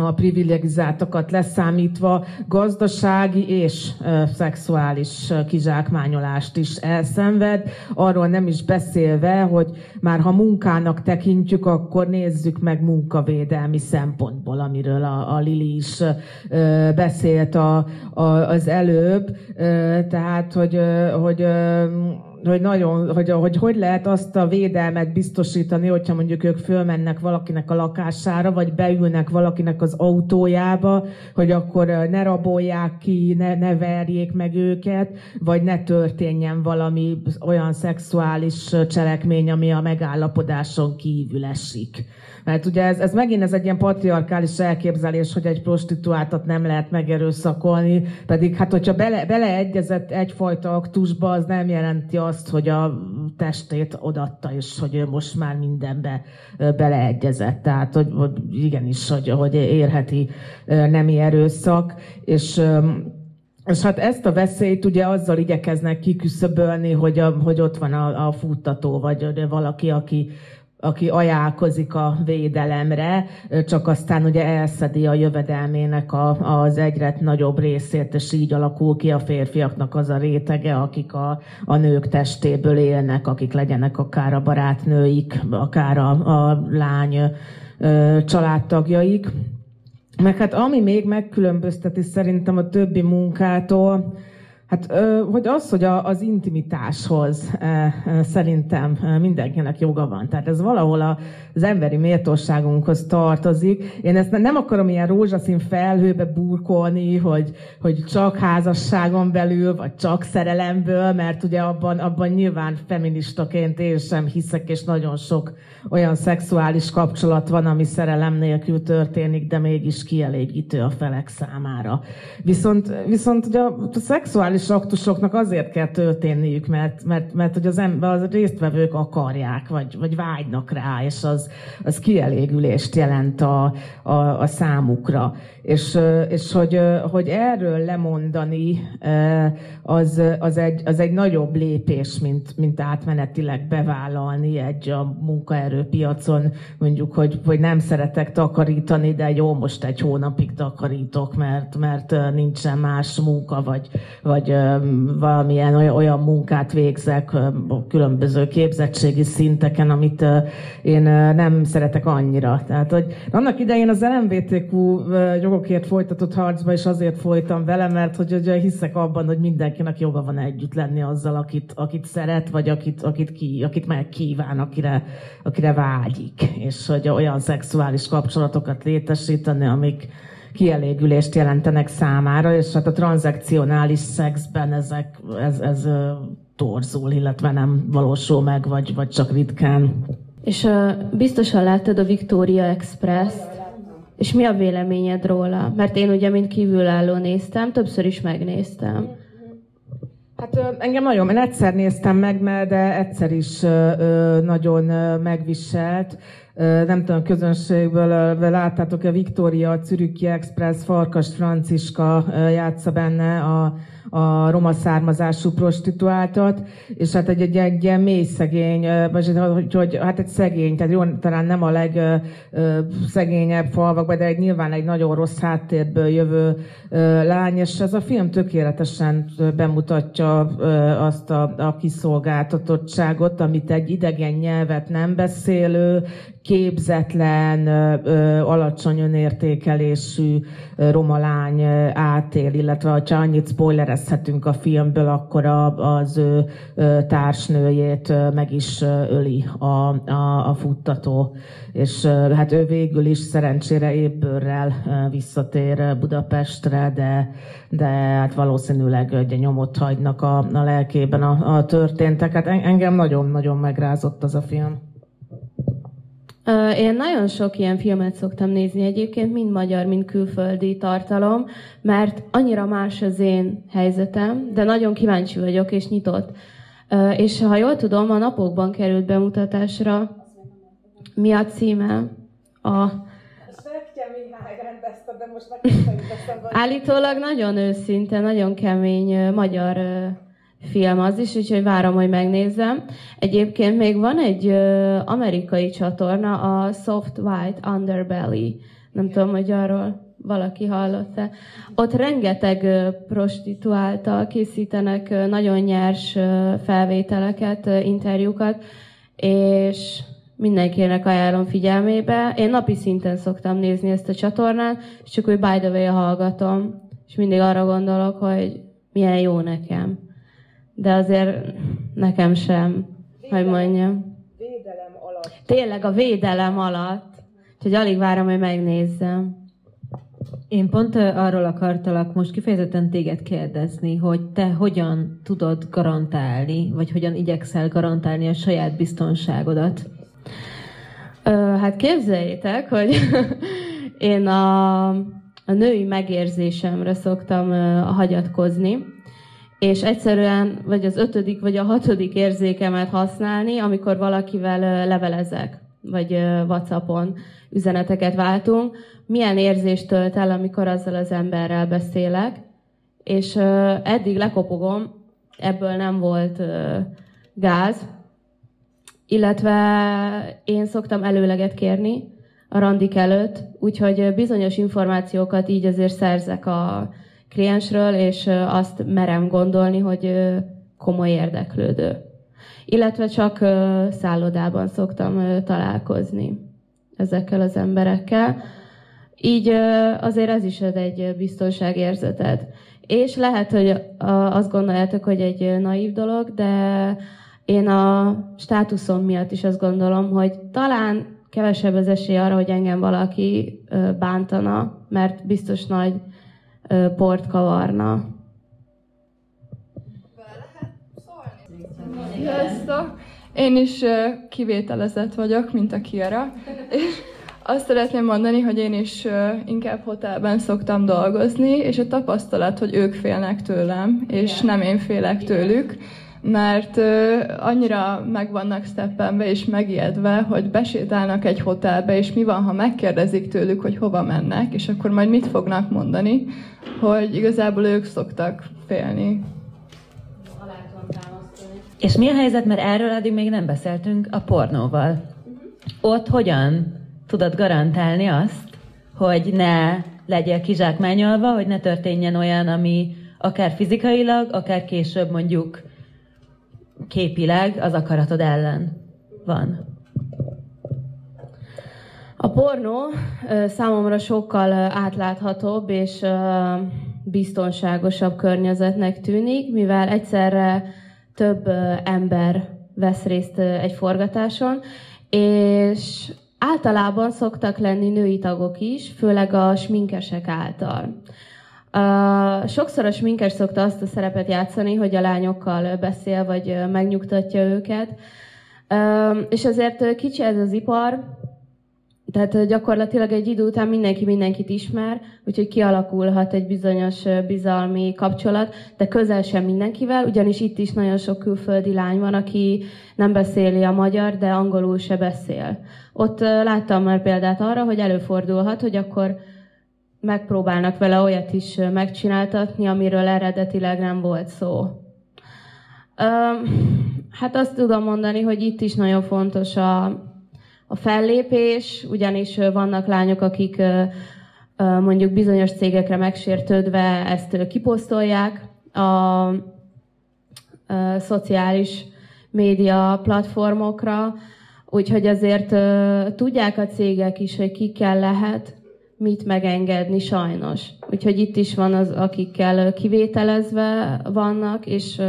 a privilegizáltakat leszámítva gazdasági és szexuális kizsákmányolást is elszenved, arról nem is beszélve, hogy már ha munkának tekintjük, akkor nézzük meg munkavédelmi szempontból, amiről a, a Lili is beszélt a, a, az előbb, tehát, hogy, hogy hogy nagyon, hogy, hogy hogy lehet azt a védelmet biztosítani, hogyha mondjuk ők fölmennek valakinek a lakására, vagy beülnek valakinek az autójába, hogy akkor ne rabolják ki, ne, ne verjék meg őket, vagy ne történjen valami olyan szexuális cselekmény, ami a megállapodáson kívül esik. Mert ugye ez, ez megint ez egy ilyen patriarkális elképzelés, hogy egy prostituáltat nem lehet megerőszakolni, pedig hát hogyha bele, beleegyezett egyfajta aktusba, az nem jelenti azt, hogy a testét odatta, és hogy ő most már mindenbe beleegyezett. Tehát, hogy, hogy igenis, hogy, hogy érheti nemi erőszak, és és hát ezt a veszélyt ugye azzal igyekeznek kiküszöbölni, hogy, a, hogy ott van a, a futtató, vagy valaki, aki, aki ajánlkozik a védelemre, csak aztán ugye elszedi a jövedelmének a, az egyre nagyobb részét, és így alakul ki a férfiaknak az a rétege, akik a, a nők testéből élnek, akik legyenek akár a barátnőik, akár a, a lány családtagjaik. Meg hát ami még megkülönbözteti szerintem a többi munkától, Hát, hogy az, hogy az intimitáshoz szerintem mindenkinek joga van. Tehát ez valahol az emberi méltóságunkhoz tartozik. Én ezt nem akarom ilyen rózsaszín felhőbe burkolni, hogy, hogy csak házasságon belül, vagy csak szerelemből, mert ugye abban, abban nyilván feministaként én sem hiszek, és nagyon sok olyan szexuális kapcsolat van, ami szerelem nélkül történik, de mégis kielégítő a felek számára. Viszont, viszont ugye a, a szexuális aktusoknak azért kell történniük, mert, mert, mert hogy az, ember, az résztvevők akarják, vagy, vagy vágynak rá, és az, az kielégülést jelent a, a, a számukra. És, és hogy, hogy erről lemondani, az, az, egy, az egy nagyobb lépés, mint, mint átmenetileg bevállalni egy a munkaerőpiacon, mondjuk, hogy, hogy nem szeretek takarítani, de jó, most egy hónapig takarítok, mert, mert nincsen más munka, vagy, vagy valamilyen olyan munkát végzek különböző képzettségi szinteken, amit én nem szeretek annyira. Tehát, hogy annak idején az LMBTQ jogokért folytatott harcba is azért folytam vele, mert hogy ugye hiszek abban, hogy mindenkinek joga van együtt lenni azzal, akit, akit szeret, vagy akit, akit, ki, akit megkíván, akire, akire vágyik. És hogy olyan szexuális kapcsolatokat létesíteni, amik, kielégülést jelentenek számára, és hát a tranzakcionális szexben ezek, ez, ez torzul, illetve nem valósul meg, vagy, vagy csak ritkán. És uh, biztosan láttad a Victoria Express-t, és mi a véleményed róla? Mert én ugye, mint kívülálló néztem, többször is megnéztem. Hát engem nagyon, én egyszer néztem meg, mert de egyszer is nagyon megviselt. Nem tudom, közönségből láttátok a Victoria, a Czüriki Express, Farkas Franciska játsza benne a a roma származású prostituáltat, és hát egy, egy, egy ilyen mély szegény, vagy hogy, hogy, hát egy szegény, tehát jó, talán nem a legszegényebb falvakban, de egy, nyilván egy nagyon rossz háttérből jövő lány, és ez a film tökéletesen bemutatja azt a, a kiszolgáltatottságot, amit egy idegen nyelvet nem beszélő, képzetlen, alacsony önértékelésű roma lány átél, illetve ha annyit spoilerezhetünk a filmből, akkor az ő társnőjét meg is öli a, a, a futtató. És hát ő végül is szerencsére épbőrrel visszatér Budapestre, de, de hát valószínűleg ugye, nyomot hagynak a, a lelkében a, a történtek. Hát engem nagyon-nagyon megrázott az a film. Én nagyon sok ilyen filmet szoktam nézni egyébként, mind magyar, mind külföldi tartalom, mert annyira más az én helyzetem, de nagyon kíváncsi vagyok és nyitott. És ha jól tudom, a napokban került bemutatásra. Mi a címe? A Állítólag nagyon őszinte, nagyon kemény magyar film az is, úgyhogy várom, hogy megnézzem. Egyébként még van egy amerikai csatorna, a Soft White Underbelly. Nem tudom, hogy arról valaki hallott-e. Ott rengeteg ö, prostituáltal készítenek nagyon nyers felvételeket, interjúkat, és mindenkinek ajánlom figyelmébe. Én napi szinten szoktam nézni ezt a csatornát, és csak úgy by the way hallgatom, és mindig arra gondolok, hogy milyen jó nekem de azért nekem sem, védelem, hogy mondjam. Védelem alatt. Tényleg a védelem alatt. Úgyhogy alig várom, hogy megnézzem. Én pont arról akartalak most kifejezetten téged kérdezni, hogy te hogyan tudod garantálni, vagy hogyan igyekszel garantálni a saját biztonságodat? Ö, hát képzeljétek, hogy én a, a női megérzésemre szoktam ö, hagyatkozni, és egyszerűen vagy az ötödik, vagy a hatodik érzékemet használni, amikor valakivel levelezek, vagy Whatsappon üzeneteket váltunk, milyen érzést tölt el, amikor azzal az emberrel beszélek, és eddig lekopogom, ebből nem volt gáz, illetve én szoktam előleget kérni a randik előtt, úgyhogy bizonyos információkat így azért szerzek a kliensről, és azt merem gondolni, hogy komoly érdeklődő. Illetve csak szállodában szoktam találkozni ezekkel az emberekkel. Így azért ez is ad egy biztonságérzetet. És lehet, hogy azt gondoljátok, hogy egy naív dolog, de én a státuszom miatt is azt gondolom, hogy talán kevesebb az esély arra, hogy engem valaki bántana, mert biztos nagy port kavarna. Sziasztok! Én is kivételezett vagyok, mint a Kiara. És azt szeretném mondani, hogy én is inkább hotelben szoktam dolgozni, és a tapasztalat, hogy ők félnek tőlem, és nem én félek tőlük mert annyira meg vannak steppenve és megijedve, hogy besétálnak egy hotelbe, és mi van, ha megkérdezik tőlük, hogy hova mennek, és akkor majd mit fognak mondani, hogy igazából ők szoktak félni. És mi a helyzet, mert erről eddig még nem beszéltünk a pornóval. Uh-huh. Ott hogyan tudod garantálni azt, hogy ne legyél kizsákmányolva, hogy ne történjen olyan, ami akár fizikailag, akár később mondjuk képileg az akaratod ellen van? A pornó számomra sokkal átláthatóbb és biztonságosabb környezetnek tűnik, mivel egyszerre több ember vesz részt egy forgatáson, és általában szoktak lenni női tagok is, főleg a sminkesek által. Uh, sokszor a sminkes szokta azt a szerepet játszani, hogy a lányokkal beszél, vagy megnyugtatja őket. És ezért kicsi ez az ipar, tehát gyakorlatilag egy idő után mindenki mindenkit ismer, úgyhogy kialakulhat egy bizonyos bizalmi kapcsolat, de közel sem mindenkivel, ugyanis itt is nagyon sok külföldi lány van, aki nem beszéli a magyar, de angolul se beszél. Ott láttam már példát arra, hogy előfordulhat, hogy akkor megpróbálnak vele olyat is megcsináltatni, amiről eredetileg nem volt szó. Hát azt tudom mondani, hogy itt is nagyon fontos a, a fellépés, ugyanis vannak lányok, akik mondjuk bizonyos cégekre megsértődve ezt kiposztolják a, a szociális média platformokra, úgyhogy azért tudják a cégek is, hogy kikkel lehet mit megengedni sajnos. Úgyhogy itt is van az, akikkel kivételezve vannak, és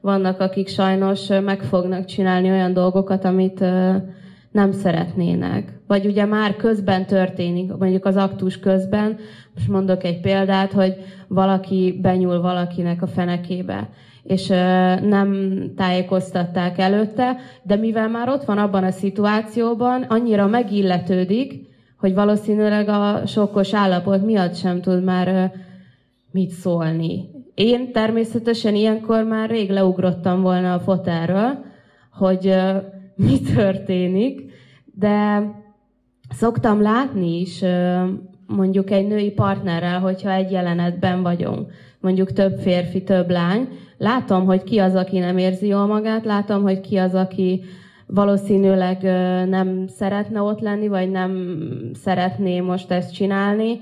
vannak, akik sajnos meg fognak csinálni olyan dolgokat, amit nem szeretnének. Vagy ugye már közben történik, mondjuk az aktus közben, most mondok egy példát, hogy valaki benyúl valakinek a fenekébe, és nem tájékoztatták előtte, de mivel már ott van abban a szituációban, annyira megilletődik, hogy valószínűleg a sokkos állapot miatt sem tud már mit szólni. Én természetesen ilyenkor már rég leugrottam volna a fotelről, hogy mi történik, de szoktam látni is mondjuk egy női partnerrel, hogyha egy jelenetben vagyunk, mondjuk több férfi, több lány, látom, hogy ki az, aki nem érzi jól magát, látom, hogy ki az, aki valószínűleg nem szeretne ott lenni, vagy nem szeretné most ezt csinálni.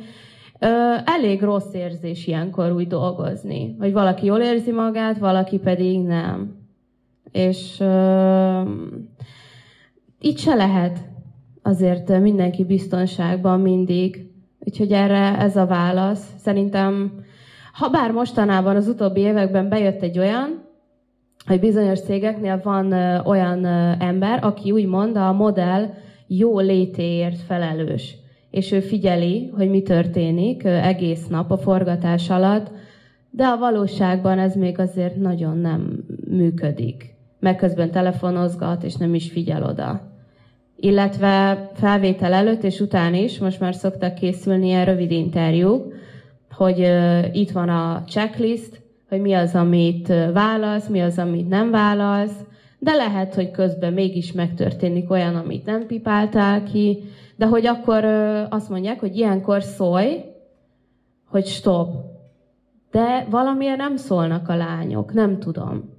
Elég rossz érzés ilyenkor úgy dolgozni, hogy valaki jól érzi magát, valaki pedig nem. És uh, itt se lehet azért mindenki biztonságban mindig. Úgyhogy erre ez a válasz. Szerintem, ha bár mostanában az utóbbi években bejött egy olyan, hogy bizonyos cégeknél van olyan ember, aki úgymond a modell jó létéért felelős, és ő figyeli, hogy mi történik egész nap a forgatás alatt, de a valóságban ez még azért nagyon nem működik. Meg közben telefonozgat, és nem is figyel oda. Illetve felvétel előtt és után is, most már szoktak készülni ilyen rövid interjúk, hogy uh, itt van a checklist, hogy mi az, amit válasz, mi az, amit nem válasz, de lehet, hogy közben mégis megtörténik olyan, amit nem pipáltál ki, de hogy akkor azt mondják, hogy ilyenkor szólj, hogy stop. De valamiért nem szólnak a lányok, nem tudom.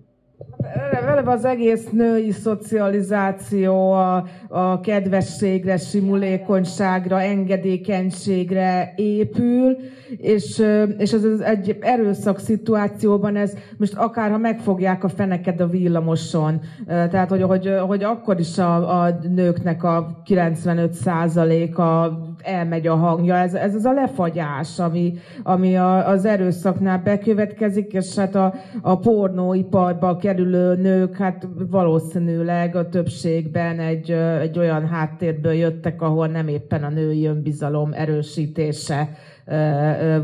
Eleve az egész női szocializáció a, a kedvességre, simulékonyságra, engedékenységre épül, és, és ez, ez egy erőszak szituációban ez most akár ha megfogják a feneked a villamoson, tehát hogy, hogy, hogy akkor is a, a nőknek a 95%-a elmegy a hangja, ez, ez az a lefagyás, ami, ami a, az erőszaknál bekövetkezik, és hát a, a pornóiparba kerülő nők, hát valószínűleg a többségben egy, egy olyan háttérből jöttek, ahol nem éppen a női önbizalom erősítése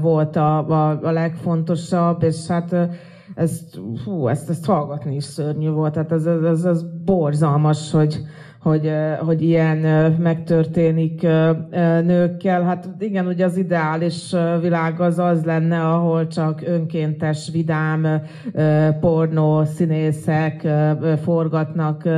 volt a, a, a legfontosabb, és hát ezt, hú, ezt, ezt hallgatni is szörnyű volt, tehát ez, ez, ez, ez borzalmas, hogy, hogy, hogy ilyen megtörténik nőkkel. Hát igen, ugye az ideális világ az az lenne, ahol csak önkéntes, vidám pornó színészek forgatnak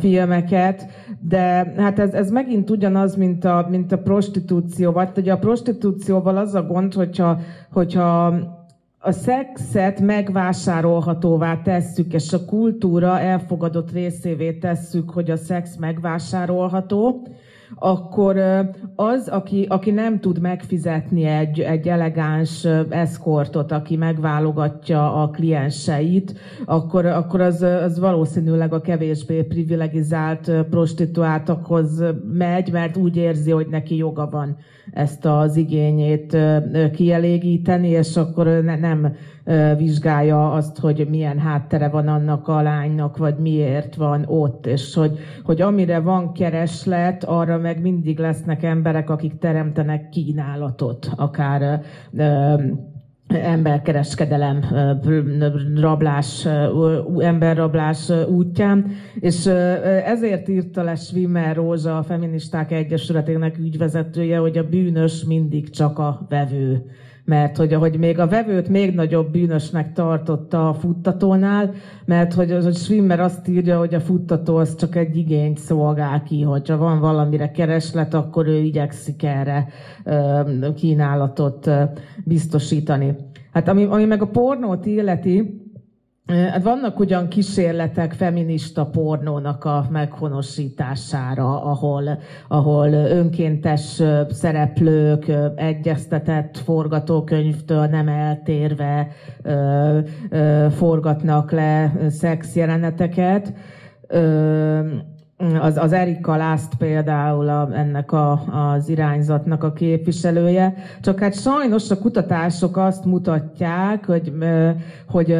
filmeket, de hát ez, ez megint ugyanaz, mint a, mint a prostitúció, vagy hogy a prostitúcióval az a gond, hogyha, hogyha a szexet megvásárolhatóvá tesszük, és a kultúra elfogadott részévé tesszük, hogy a szex megvásárolható, akkor az, aki, aki nem tud megfizetni egy, egy elegáns eszkortot, aki megválogatja a klienseit, akkor, akkor az, az valószínűleg a kevésbé privilegizált prostituáltakhoz megy, mert úgy érzi, hogy neki joga van ezt az igényét kielégíteni, és akkor ne, nem vizsgálja azt, hogy milyen háttere van annak a lánynak, vagy miért van ott, és hogy, hogy amire van kereslet, arra meg mindig lesznek emberek, akik teremtenek kínálatot, akár emberkereskedelem, rablás, emberrablás útján, és ezért írta le Schwimmer Rózsa, a Feministák Egyesületének ügyvezetője, hogy a bűnös mindig csak a vevő mert hogy, hogy még a vevőt még nagyobb bűnösnek tartotta a futtatónál, mert hogy, hogy Schwimmer azt írja, hogy a futtató az csak egy igényt szolgál ki, hogyha van valamire kereslet, akkor ő igyekszik erre kínálatot biztosítani. Hát ami, ami meg a pornót illeti, Hát vannak ugyan kísérletek feminista pornónak a meghonosítására, ahol, ahol önkéntes szereplők egyeztetett forgatókönyvtől nem eltérve ö, ö, forgatnak le szexjeleneteket. Ö, az, az Erika Lászt például a, ennek a, az irányzatnak a képviselője. Csak hát sajnos a kutatások azt mutatják, hogy, hogy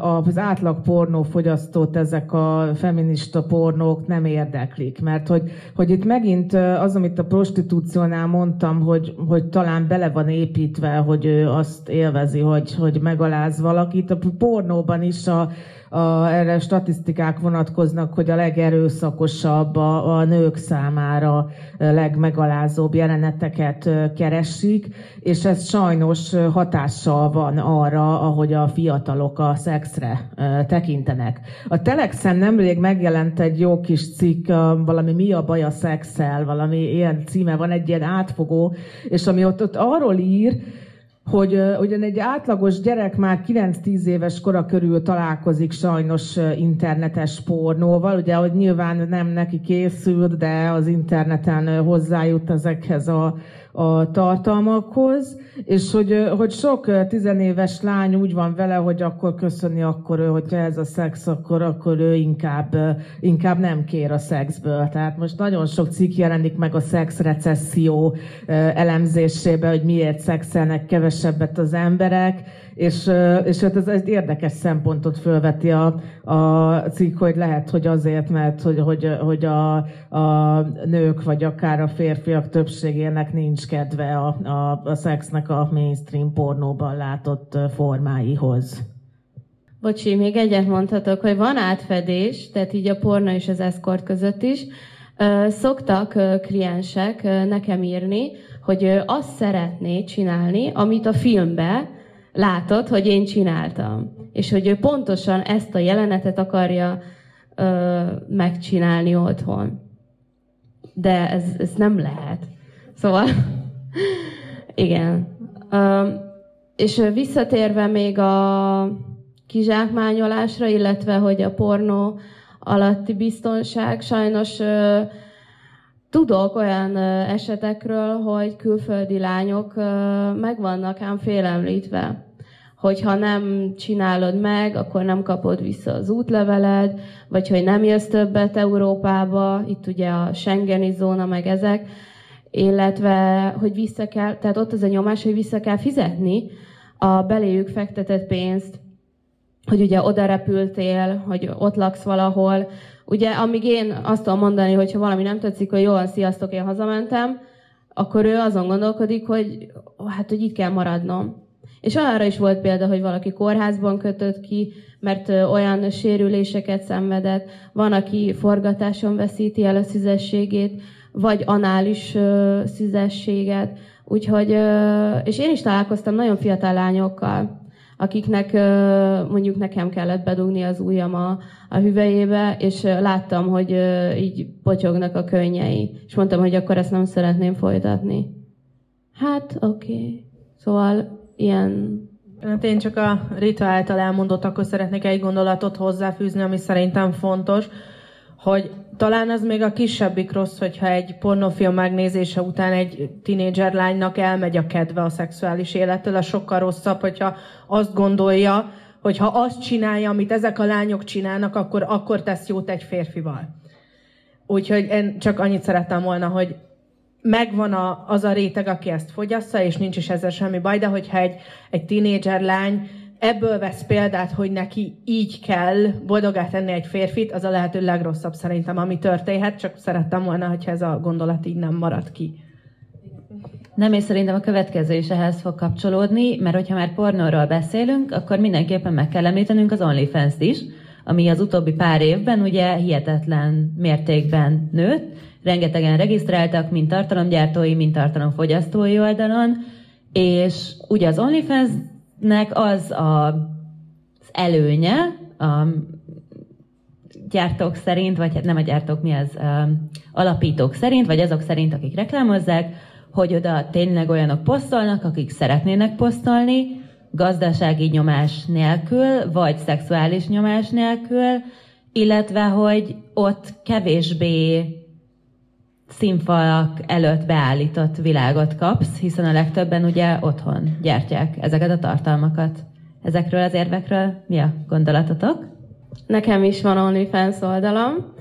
az átlag pornófogyasztót ezek a feminista pornók nem érdeklik. Mert hogy, hogy itt megint az, amit a prostitúciónál mondtam, hogy, hogy talán bele van építve, hogy ő azt élvezi, hogy, hogy megaláz valakit. A pornóban is a, a, erre statisztikák vonatkoznak, hogy a legerőszakosabb a, a nők számára legmegalázóbb jeleneteket keresik, és ez sajnos hatással van arra, ahogy a fiatalok a szexre tekintenek. A Telexen nemrég megjelent egy jó kis cikk, valami mi a baj a szexel, valami ilyen címe van, egy ilyen átfogó, és ami ott, ott arról ír, hogy ugyan egy átlagos gyerek már 9-10 éves kora körül találkozik sajnos internetes pornóval, ugye, hogy nyilván nem neki készült, de az interneten hozzájut ezekhez a a tartalmakhoz, és hogy, hogy sok tizenéves lány úgy van vele, hogy akkor köszöni, akkor ő, hogyha ez a szex, akkor, akkor ő inkább, inkább nem kér a szexből. Tehát most nagyon sok cikk jelenik meg a szex recesszió elemzésébe, hogy miért szexelnek kevesebbet az emberek, és, és hát ez egy érdekes szempontot fölveti a, a cikk, hogy lehet, hogy azért, mert hogy, hogy, hogy a, a nők, vagy akár a férfiak többségének nincs kedve a, a, a szexnek a mainstream pornóban látott formáihoz. Bocsi, még egyet mondhatok, hogy van átfedés, tehát így a porno és az eszkort között is. Szoktak kliensek nekem írni, hogy azt szeretné csinálni, amit a filmbe látod, hogy én csináltam. És hogy ő pontosan ezt a jelenetet akarja ö, megcsinálni otthon. De ez, ez nem lehet. Szóval, igen. Ö, és visszatérve még a kizsákmányolásra, illetve hogy a pornó alatti biztonság, sajnos ö, Tudok olyan esetekről, hogy külföldi lányok meg vannak ám félemlítve, hogyha nem csinálod meg, akkor nem kapod vissza az útleveled, vagy hogy nem jössz többet Európába, itt ugye a Schengeni zóna, meg ezek, illetve, hogy vissza kell, tehát ott az a nyomás, hogy vissza kell fizetni a beléjük fektetett pénzt, hogy ugye oda repültél, hogy ott laksz valahol, Ugye, amíg én azt tudom mondani, hogy ha valami nem tetszik, hogy jó, sziasztok, én hazamentem, akkor ő azon gondolkodik, hogy hát, hogy itt kell maradnom. És arra is volt példa, hogy valaki kórházban kötött ki, mert olyan sérüléseket szenvedett, van, aki forgatáson veszíti el a szüzességét, vagy anális szüzességet. Úgyhogy, és én is találkoztam nagyon fiatal lányokkal, akiknek mondjuk nekem kellett bedugni az ujjam a, a hüvelyébe, és láttam, hogy így potyognak a könnyei. És mondtam, hogy akkor ezt nem szeretném folytatni. Hát, oké. Okay. Szóval ilyen... Hát én csak a Rita által elmondottakhoz szeretnék egy gondolatot hozzáfűzni, ami szerintem fontos, hogy talán az még a kisebbik rossz, hogyha egy pornófilm megnézése után egy tinédzser lánynak elmegy a kedve a szexuális élettől, a sokkal rosszabb, hogyha azt gondolja, hogy ha azt csinálja, amit ezek a lányok csinálnak, akkor, akkor tesz jót egy férfival. Úgyhogy én csak annyit szerettem volna, hogy megvan a, az a réteg, aki ezt fogyassza, és nincs is ezzel semmi baj, de hogyha egy, egy tinédzser lány ebből vesz példát, hogy neki így kell boldogát tenni egy férfit, az a lehető legrosszabb szerintem, ami történhet, csak szerettem volna, hogyha ez a gondolat így nem marad ki. Nem, és szerintem a következő is ehhez fog kapcsolódni, mert hogyha már pornóról beszélünk, akkor mindenképpen meg kell említenünk az OnlyFans-t is, ami az utóbbi pár évben ugye hihetetlen mértékben nőtt. Rengetegen regisztráltak, mind tartalomgyártói, mind tartalomfogyasztói oldalon, és ugye az OnlyFans-nek az a, az előnye, a gyártók szerint, vagy hát nem a gyártók, mi az, alapítók szerint, vagy azok szerint, akik reklámozzák, hogy oda tényleg olyanok posztolnak, akik szeretnének posztolni, gazdasági nyomás nélkül, vagy szexuális nyomás nélkül, illetve hogy ott kevésbé színfalak előtt beállított világot kapsz, hiszen a legtöbben ugye otthon gyártják ezeket a tartalmakat. Ezekről az érvekről mi a gondolatotok? Nekem is van OnlyFans oldalam.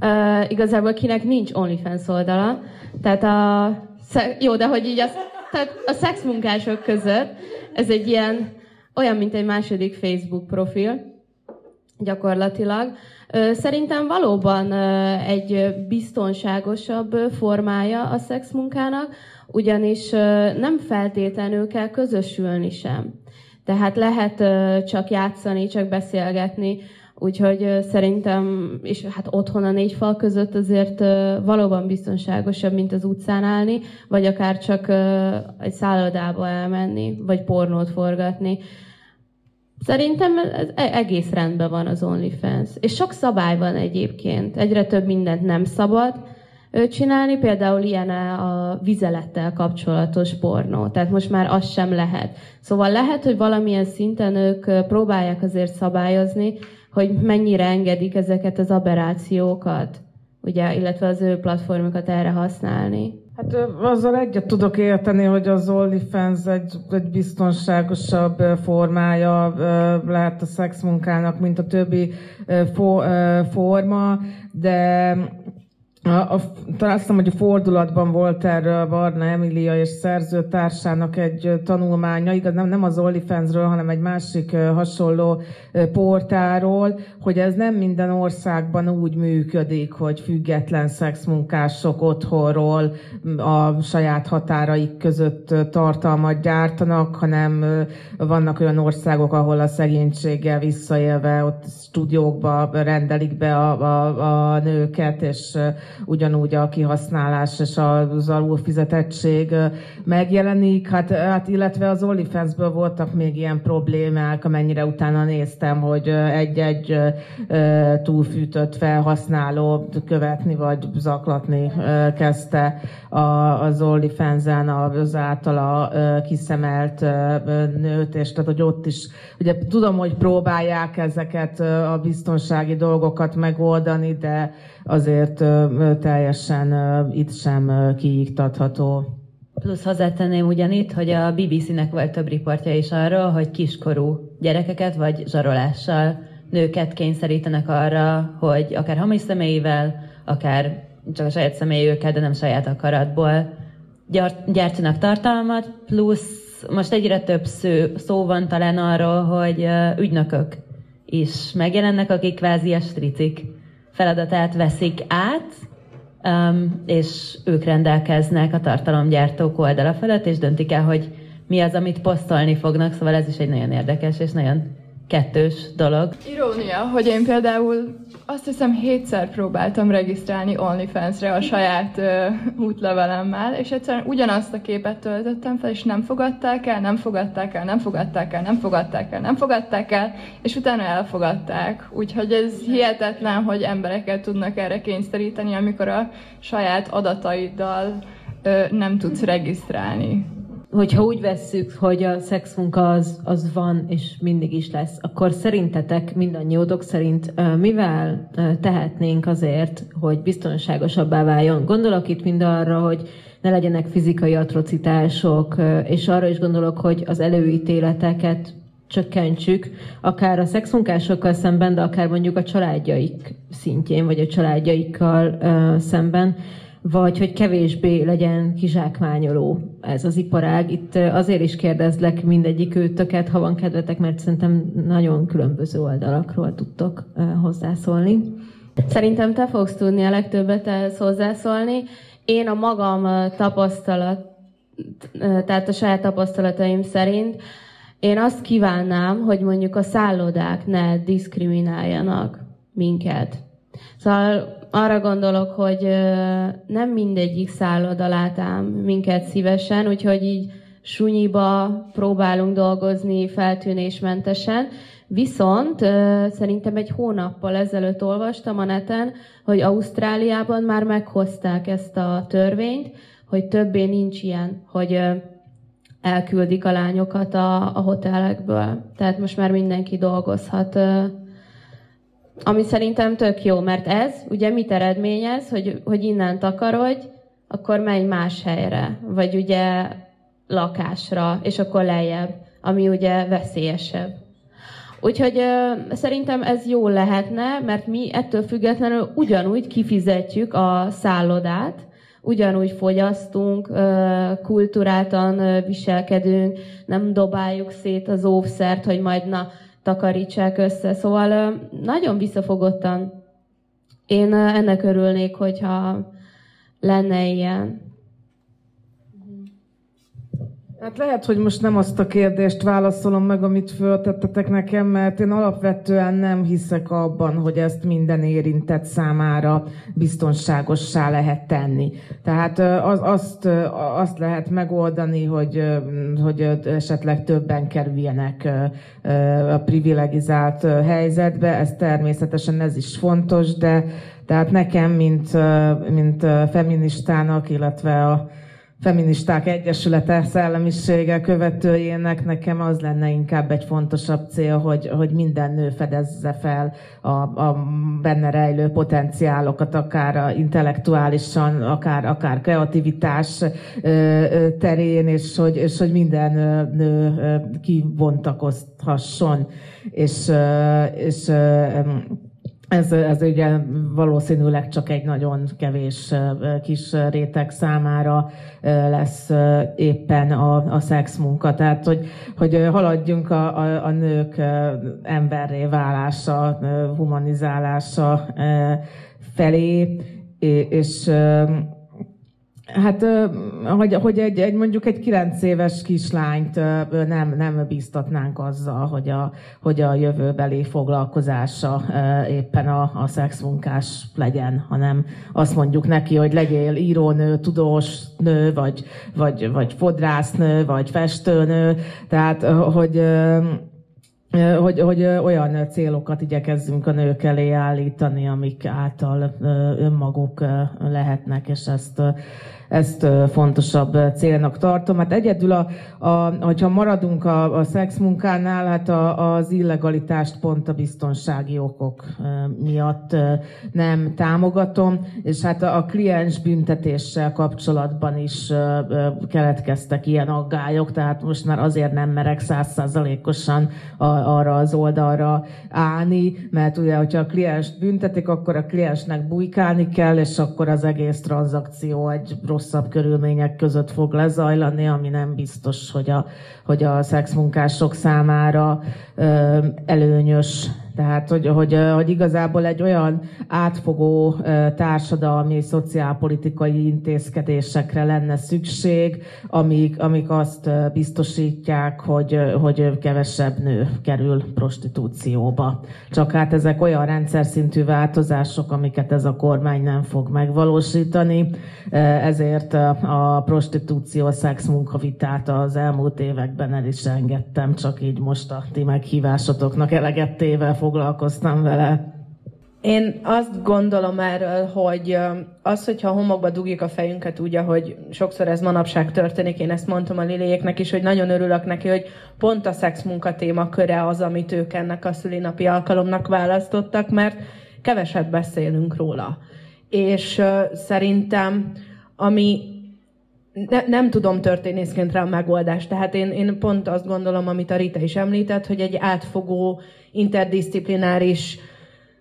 Uh, igazából kinek nincs OnlyFans oldala. Tehát a... Jó, de hogy így az, tehát a szexmunkások között ez egy ilyen, olyan, mint egy második Facebook profil, gyakorlatilag. Szerintem valóban egy biztonságosabb formája a szexmunkának, ugyanis nem feltétlenül kell közösülni sem. Tehát lehet csak játszani, csak beszélgetni, úgyhogy szerintem, és hát otthon a négy fal között azért valóban biztonságosabb, mint az utcán állni, vagy akár csak egy szállodába elmenni, vagy pornót forgatni. Szerintem ez e-, egész rendben van az OnlyFans. És sok szabály van egyébként. Egyre több mindent nem szabad csinálni, például ilyen a vizelettel kapcsolatos pornó. Tehát most már az sem lehet. Szóval lehet, hogy valamilyen szinten ők próbálják azért szabályozni, hogy mennyire engedik ezeket az aberrációkat, ugye, illetve az ő platformokat erre használni. Hát azzal egyet tudok érteni, hogy az OnlyFans egy, egy biztonságosabb formája lehet a szexmunkának, mint a többi forma, de a, a, talán azt hiszem, hogy a fordulatban volt erről Barna Emilia és szerzőtársának egy tanulmánya, igaz, nem, nem az OnlyFansről, hanem egy másik hasonló portáról, hogy ez nem minden országban úgy működik, hogy független szexmunkások otthonról a saját határaik között tartalmat gyártanak, hanem vannak olyan országok, ahol a szegénységgel visszaélve ott stúdiókba rendelik be a, a, a nőket, és ugyanúgy a kihasználás és az alulfizetettség megjelenik, hát, hát illetve az OnlyFans-ből voltak még ilyen problémák, amennyire utána néztem, hogy egy-egy túlfűtött felhasználó követni vagy zaklatni kezdte az OnlyFans-en az általa kiszemelt nőt, és tehát, hogy ott is, ugye tudom, hogy próbálják ezeket a biztonsági dolgokat megoldani, de azért teljesen itt sem kiiktatható. Plusz hozzátenném ugyanitt, hogy a BBC-nek volt több riportja is arról, hogy kiskorú gyerekeket vagy zsarolással nőket kényszerítenek arra, hogy akár hamis személyével, akár csak a saját személyőket, de nem saját akaratból gyártsanak tartalmat, plusz most egyre több szó, szó van talán arról, hogy ügynökök is megjelennek, akik kvázi a stricik feladatát veszik át, um, és ők rendelkeznek a tartalomgyártók oldala felett, és döntik el, hogy mi az, amit posztolni fognak, szóval ez is egy nagyon érdekes és nagyon kettős dolog. Irónia, hogy én például azt hiszem hétszer próbáltam regisztrálni OnlyFans-re a saját ö, útlevelemmel, és egyszerűen ugyanazt a képet töltöttem fel, és nem fogadták el, nem fogadták el, nem fogadták el, nem fogadták el, nem fogadták el, és utána elfogadták. Úgyhogy ez hihetetlen, hogy embereket tudnak erre kényszeríteni, amikor a saját adataiddal ö, nem tudsz regisztrálni hogyha úgy vesszük, hogy a szexmunka az, az van, és mindig is lesz, akkor szerintetek, mindannyiótok szerint mivel tehetnénk azért, hogy biztonságosabbá váljon? Gondolok itt mind arra, hogy ne legyenek fizikai atrocitások, és arra is gondolok, hogy az előítéleteket csökkentsük, akár a szexmunkásokkal szemben, de akár mondjuk a családjaik szintjén, vagy a családjaikkal szemben vagy hogy kevésbé legyen kizsákmányoló ez az iparág. Itt azért is kérdezlek mindegyik őtöket, ha van kedvetek, mert szerintem nagyon különböző oldalakról tudtok hozzászólni. Szerintem te fogsz tudni a legtöbbet ehhez hozzászólni. Én a magam tapasztalat tehát a saját tapasztalataim szerint, én azt kívánnám, hogy mondjuk a szállodák ne diszkrimináljanak minket. Szóval arra gondolok, hogy nem mindegyik szálloda lát ám minket szívesen, úgyhogy így sunyiba próbálunk dolgozni feltűnésmentesen, Viszont szerintem egy hónappal ezelőtt olvastam a neten, hogy Ausztráliában már meghozták ezt a törvényt, hogy többé nincs ilyen, hogy elküldik a lányokat a, a hotelekből. Tehát most már mindenki dolgozhat. Ami szerintem tök jó, mert ez ugye mit eredményez, hogy, hogy innen takarodj, akkor menj más helyre, vagy ugye lakásra, és akkor lejjebb, ami ugye veszélyesebb. Úgyhogy uh, szerintem ez jó lehetne, mert mi ettől függetlenül ugyanúgy kifizetjük a szállodát, ugyanúgy fogyasztunk, uh, kulturáltan uh, viselkedünk, nem dobáljuk szét az óvszert, hogy majd na, takarítsák össze. Szóval nagyon visszafogottan én ennek örülnék, hogyha lenne ilyen. Hát lehet, hogy most nem azt a kérdést válaszolom meg, amit föltettetek nekem, mert én alapvetően nem hiszek abban, hogy ezt minden érintett számára biztonságossá lehet tenni. Tehát az, azt, azt lehet megoldani, hogy, hogy esetleg többen kerüljenek a privilegizált helyzetbe. Ez természetesen ez is fontos, de tehát nekem, mint, mint feministának, illetve a Feministák Egyesülete szellemisége követőjének nekem az lenne inkább egy fontosabb cél, hogy, hogy minden nő fedezze fel a, a benne rejlő potenciálokat, akár intellektuálisan, akár, akár kreativitás terén, és hogy, és hogy minden nő kivontakozhasson. És, és ez, ez ugye valószínűleg csak egy nagyon kevés kis réteg számára lesz éppen a, a szexmunka. Tehát, hogy, hogy haladjunk a, a, a nők emberré válása, humanizálása felé, és Hát, hogy, hogy egy, egy, mondjuk egy kilenc éves kislányt nem, nem bíztatnánk azzal, hogy a, hogy a jövőbeli foglalkozása éppen a, a szexmunkás legyen, hanem azt mondjuk neki, hogy legyél írónő, tudós nő, vagy, vagy, vagy fodrásznő, vagy festőnő, tehát hogy hogy, hogy olyan célokat igyekezzünk a nők elé állítani, amik által önmaguk lehetnek, és ezt ezt fontosabb célnak tartom. Hát egyedül, a, a, hogyha maradunk a, a szexmunkánál, hát a, az illegalitást pont a biztonsági okok miatt nem támogatom, és hát a, a kliens büntetéssel kapcsolatban is keletkeztek ilyen aggályok, tehát most már azért nem merek százszázalékosan arra az oldalra állni, mert ugye, hogyha a kliens büntetik, akkor a kliensnek bujkálni kell, és akkor az egész tranzakció egy rossz rosszabb körülmények között fog lezajlani, ami nem biztos, hogy a, hogy a szexmunkások számára előnyös tehát, hogy, hogy, hogy igazából egy olyan átfogó társadalmi szociálpolitikai intézkedésekre lenne szükség, amik, amik azt biztosítják, hogy, hogy kevesebb nő kerül prostitúcióba. Csak hát ezek olyan rendszer szintű változások, amiket ez a kormány nem fog megvalósítani, ezért a prostitúció szex munkavitát az elmúlt években el is engedtem, csak így most a ti meghívásotoknak eleget téve foglalkoztam vele. Én azt gondolom erről, hogy az, hogyha homokba dugjuk a fejünket úgy, ahogy sokszor ez manapság történik, én ezt mondtam a Liliéknek is, hogy nagyon örülök neki, hogy pont a szex munka köre az, amit ők ennek a szülinapi alkalomnak választottak, mert keveset beszélünk róla. És szerintem, ami ne, nem tudom történészként rá a megoldást. Tehát én, én pont azt gondolom, amit a Rita is említett, hogy egy átfogó, interdisziplináris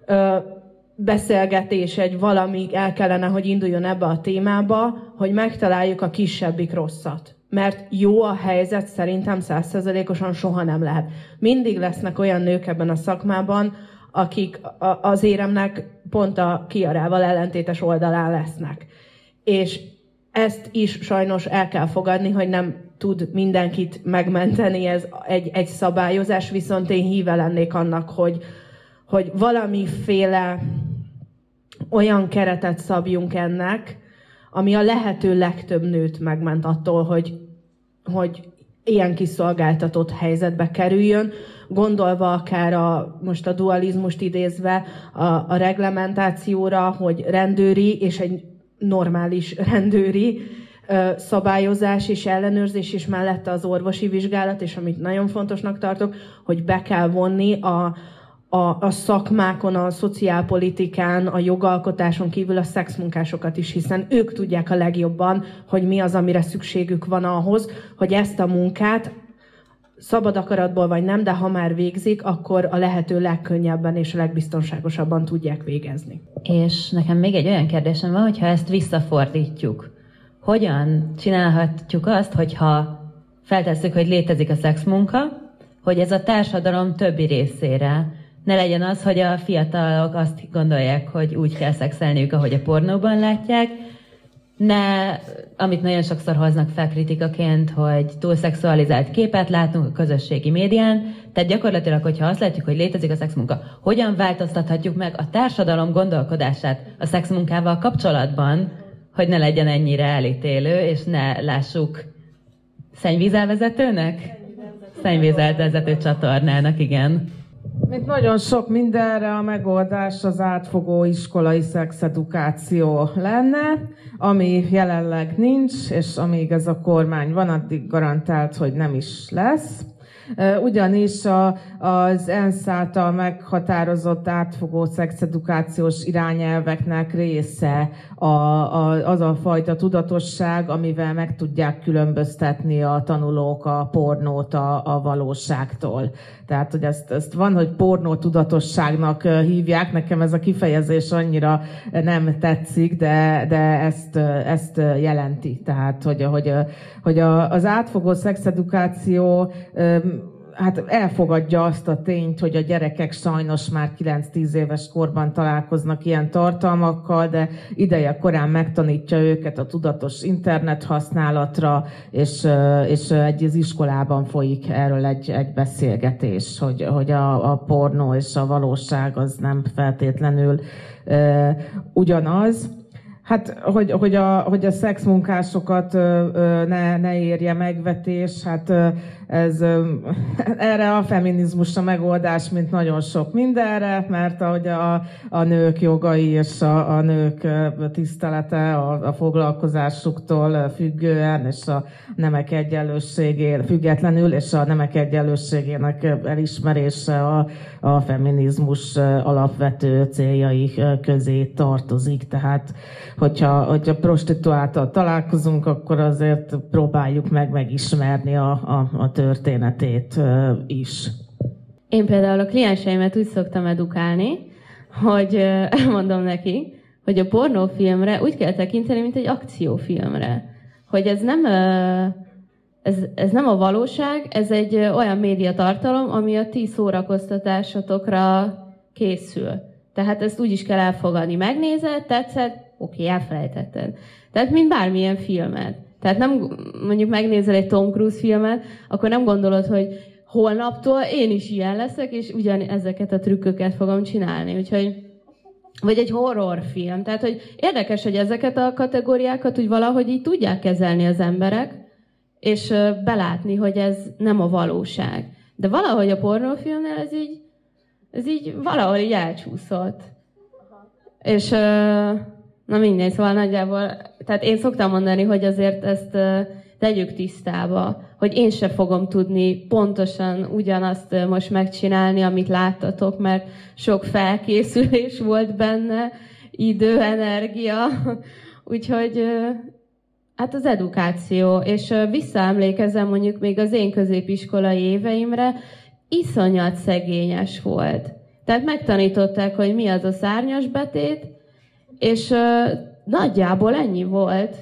ö, beszélgetés, egy valami el kellene, hogy induljon ebbe a témába, hogy megtaláljuk a kisebbik rosszat. Mert jó a helyzet szerintem százszerzelékosan soha nem lehet. Mindig lesznek olyan nők ebben a szakmában, akik az éremnek pont a kiarával ellentétes oldalán lesznek. És ezt is sajnos el kell fogadni, hogy nem tud mindenkit megmenteni ez egy, egy szabályozás, viszont én híve lennék annak, hogy, hogy valamiféle olyan keretet szabjunk ennek, ami a lehető legtöbb nőt megment attól, hogy, hogy ilyen kiszolgáltatott helyzetbe kerüljön, gondolva akár a, most a dualizmust idézve a, a reglementációra, hogy rendőri és egy normális rendőri szabályozás és ellenőrzés, és mellette az orvosi vizsgálat, és amit nagyon fontosnak tartok, hogy be kell vonni a, a, a szakmákon, a szociálpolitikán, a jogalkotáson kívül a szexmunkásokat is, hiszen ők tudják a legjobban, hogy mi az, amire szükségük van ahhoz, hogy ezt a munkát szabad akaratból vagy nem, de ha már végzik, akkor a lehető legkönnyebben és legbiztonságosabban tudják végezni. És nekem még egy olyan kérdésem van, hogyha ezt visszafordítjuk. Hogyan csinálhatjuk azt, hogyha feltesszük, hogy létezik a szexmunka, hogy ez a társadalom többi részére ne legyen az, hogy a fiatalok azt gondolják, hogy úgy kell szexelniük, ahogy a pornóban látják, ne, amit nagyon sokszor hoznak fel kritikaként, hogy túl szexualizált képet látunk a közösségi médián, tehát gyakorlatilag, hogyha azt látjuk, hogy létezik a szexmunka, hogyan változtathatjuk meg a társadalom gondolkodását a szexmunkával kapcsolatban, hogy ne legyen ennyire elítélő, és ne lássuk szennyvízelvezetőnek? Szennyvízelvezető csatornának, igen. Mint nagyon sok mindenre a megoldás az átfogó iskolai szexedukáció lenne, ami jelenleg nincs, és amíg ez a kormány van, addig garantált, hogy nem is lesz ugyanis a, az ENSZ által meghatározott átfogó szexedukációs irányelveknek része a, az a fajta tudatosság, amivel meg tudják különböztetni a tanulók a pornót a, a valóságtól. Tehát, hogy ezt, ezt van, hogy pornó tudatosságnak hívják, nekem ez a kifejezés annyira nem tetszik, de, de ezt, ezt jelenti. Tehát, hogy, hogy, hogy az átfogó szexedukáció hát elfogadja azt a tényt, hogy a gyerekek sajnos már 9-10 éves korban találkoznak ilyen tartalmakkal, de ideje korán megtanítja őket a tudatos internet használatra, és, és egy az iskolában folyik erről egy, egy beszélgetés, hogy, hogy a, a pornó és a valóság az nem feltétlenül uh, ugyanaz. Hát, hogy, hogy, a, hogy a szexmunkásokat ne, ne érje megvetés, hát ez, erre a feminizmus a megoldás, mint nagyon sok mindenre, mert ahogy a, a nők jogai és a, a nők tisztelete a, a foglalkozásuktól függően, és a nemek egyenlőségén függetlenül, és a nemek egyenlőségének elismerése a, a feminizmus alapvető céljai közé tartozik. Tehát, hogyha, hogyha prostituáltal találkozunk, akkor azért próbáljuk meg megismerni a, a, a történetét is. Én például a klienseimet úgy szoktam edukálni, hogy elmondom neki, hogy a pornófilmre úgy kell tekinteni, mint egy akciófilmre. Hogy ez nem, ez, ez nem a valóság, ez egy olyan médiatartalom, ami a ti szórakoztatásotokra készül. Tehát ezt úgy is kell elfogadni. Megnézed, tetszett, oké, elfelejtetted. Tehát, mint bármilyen filmet. Tehát nem mondjuk megnézel egy Tom Cruise filmet, akkor nem gondolod, hogy holnaptól én is ilyen leszek, és ugyan ezeket a trükköket fogom csinálni. Úgyhogy vagy egy horrorfilm. Tehát, hogy érdekes, hogy ezeket a kategóriákat úgy valahogy így tudják kezelni az emberek, és belátni, hogy ez nem a valóság. De valahogy a pornófilmnél ez így, ez így valahol így elcsúszott. És Na mindegy, szóval nagyjából, tehát én szoktam mondani, hogy azért ezt tegyük tisztába, hogy én se fogom tudni pontosan ugyanazt most megcsinálni, amit láttatok, mert sok felkészülés volt benne, idő, energia, úgyhogy hát az edukáció, és visszaemlékezem mondjuk még az én középiskolai éveimre, iszonyat szegényes volt. Tehát megtanították, hogy mi az a szárnyas betét, és uh, nagyjából ennyi volt.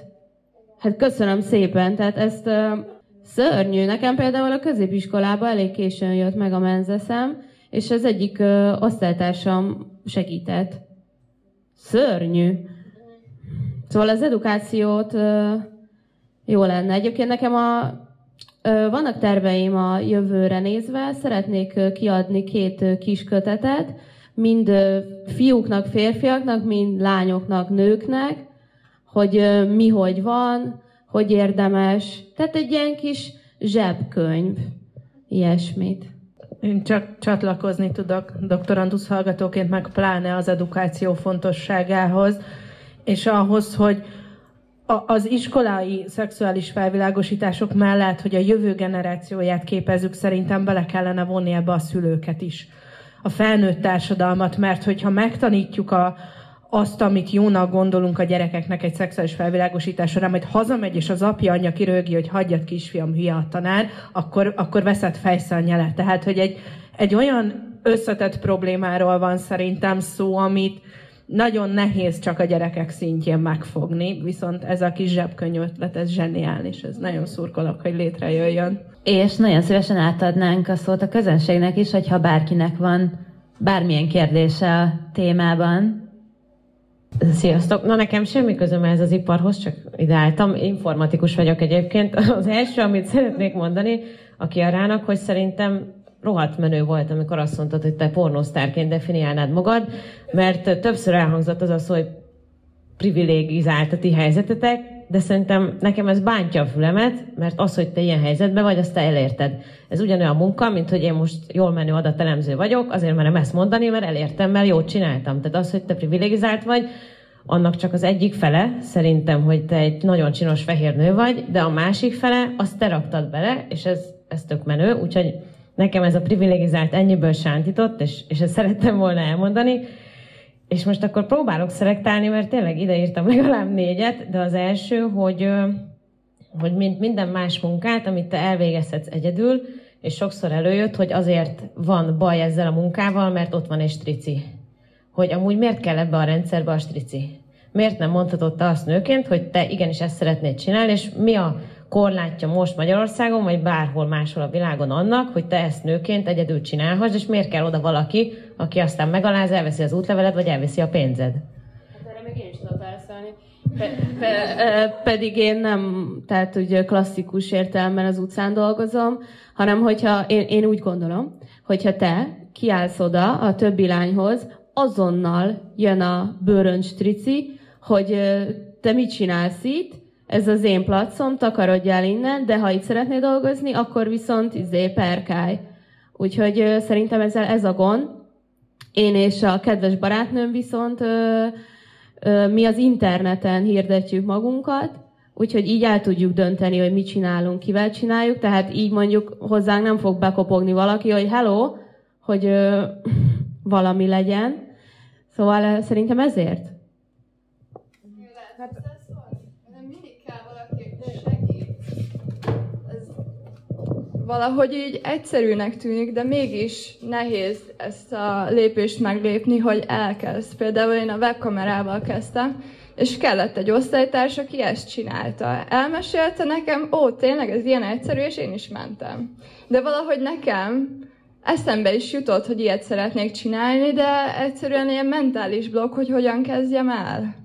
Hát köszönöm szépen, tehát ezt uh, szörnyű. Nekem például a középiskolában elég későn jött meg a menzeszem, és az egyik uh, osztálytársam segített. Szörnyű. Szóval az edukációt jó lenne. Egyébként nekem a, vannak terveim a jövőre nézve, szeretnék kiadni két kis kötetet, mind fiúknak, férfiaknak, mind lányoknak, nőknek, hogy mi hogy van, hogy érdemes. Tehát egy ilyen kis zsebkönyv, ilyesmit. Én csak csatlakozni tudok doktorandusz hallgatóként, meg pláne az edukáció fontosságához, és ahhoz, hogy az iskolai szexuális felvilágosítások mellett, hogy a jövő generációját képezzük, szerintem bele kellene vonni ebbe a szülőket is, a felnőtt társadalmat, mert hogyha megtanítjuk a, azt, amit jónak gondolunk a gyerekeknek egy szexuális felvilágosítás során, majd hazamegy, és az apja, anyja kirögi, hogy hagyjad kisfiam, hülye a tanár, akkor, akkor veszed fejszel nyelet. Tehát, hogy egy, egy olyan összetett problémáról van szerintem szó, amit nagyon nehéz csak a gyerekek szintjén megfogni, viszont ez a kis zsebkönyv ötlet, ez zseniális, ez nagyon szurkolok, hogy létrejöjjön. És nagyon szívesen átadnánk a szót a közönségnek is, hogyha bárkinek van bármilyen kérdése a témában, Sziasztok! Na nekem semmi közöm ez az iparhoz, csak ideáltam. Informatikus vagyok egyébként. Az első, amit szeretnék mondani a Kiarának, hogy szerintem rohadt menő volt, amikor azt mondtad, hogy te pornosztárként definiálnád magad, mert többször elhangzott az a szó, hogy privilégizált a ti helyzetetek, de szerintem nekem ez bántja a fülemet, mert az, hogy te ilyen helyzetben vagy, azt te elérted. Ez ugyanolyan munka, mint hogy én most jól menő adatelemző vagyok, azért merem ezt mondani, mert elértem, mert jót csináltam. Tehát az, hogy te privilegizált vagy, annak csak az egyik fele, szerintem, hogy te egy nagyon csinos fehér nő vagy, de a másik fele, azt te raktad bele, és ez, ez tök menő, úgyhogy nekem ez a privilegizált ennyiből sántított, és, és ezt szerettem volna elmondani, és most akkor próbálok szelektálni, mert tényleg ide írtam legalább négyet, de az első, hogy, hogy mint minden más munkát, amit te elvégezhetsz egyedül, és sokszor előjött, hogy azért van baj ezzel a munkával, mert ott van egy strici. Hogy amúgy miért kell ebbe a rendszerbe a strici? Miért nem mondhatod te azt nőként, hogy te igenis ezt szeretnéd csinálni, és mi a korlátja most Magyarországon, vagy bárhol máshol a világon annak, hogy te ezt nőként egyedül csinálhass, és miért kell oda valaki, aki aztán megaláz, elveszi az útleveled, vagy elveszi a pénzed? Hát erre még én. Pe, pe, pedig én nem, tehát ugye klasszikus értelemben az utcán dolgozom, hanem hogyha én, én úgy gondolom, hogyha te kiállsz oda a többi lányhoz, azonnal jön a bőröncs trici, hogy te mit csinálsz itt, ez az én placom, takarodj el innen, de ha itt szeretnél dolgozni, akkor viszont izé, perkálj. Úgyhogy ö, szerintem ezzel ez a gond. Én és a kedves barátnőm viszont ö, ö, mi az interneten hirdetjük magunkat, úgyhogy így el tudjuk dönteni, hogy mit csinálunk, kivel csináljuk, tehát így mondjuk hozzánk nem fog bekopogni valaki, hogy hello, hogy ö, valami legyen. Szóval szerintem ezért. Valahogy így egyszerűnek tűnik, de mégis nehéz ezt a lépést meglépni, hogy elkezd. Például én a webkamerával kezdtem, és kellett egy osztálytárs, aki ezt csinálta. Elmesélte nekem, ó, tényleg ez ilyen egyszerű, és én is mentem. De valahogy nekem eszembe is jutott, hogy ilyet szeretnék csinálni, de egyszerűen ilyen mentális blokk, hogy hogyan kezdjem el.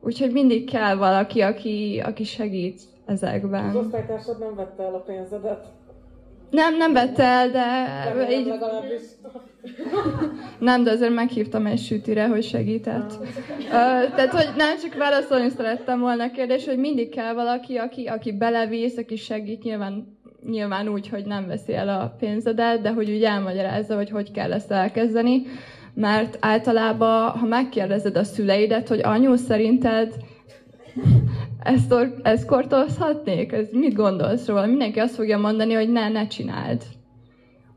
Úgyhogy mindig kell valaki, aki, aki segít ezekben. Az osztálytársad nem vette el a pénzedet? Nem, nem vette el, de... Nem, így... nem, de azért meghívtam egy sütire, hogy segített. Uh, tehát, hogy nem csak válaszolni szerettem volna a kérdés, hogy mindig kell valaki, aki, aki belevész, aki segít, nyilván, nyilván úgy, hogy nem veszi el a pénzedet, de hogy úgy elmagyarázza, hogy hogy kell ezt elkezdeni. Mert általában, ha megkérdezed a szüleidet, hogy anyu, szerinted ezt, ezt kortozhatnék? Ez mit gondolsz róla? Mindenki azt fogja mondani, hogy ne, ne csináld.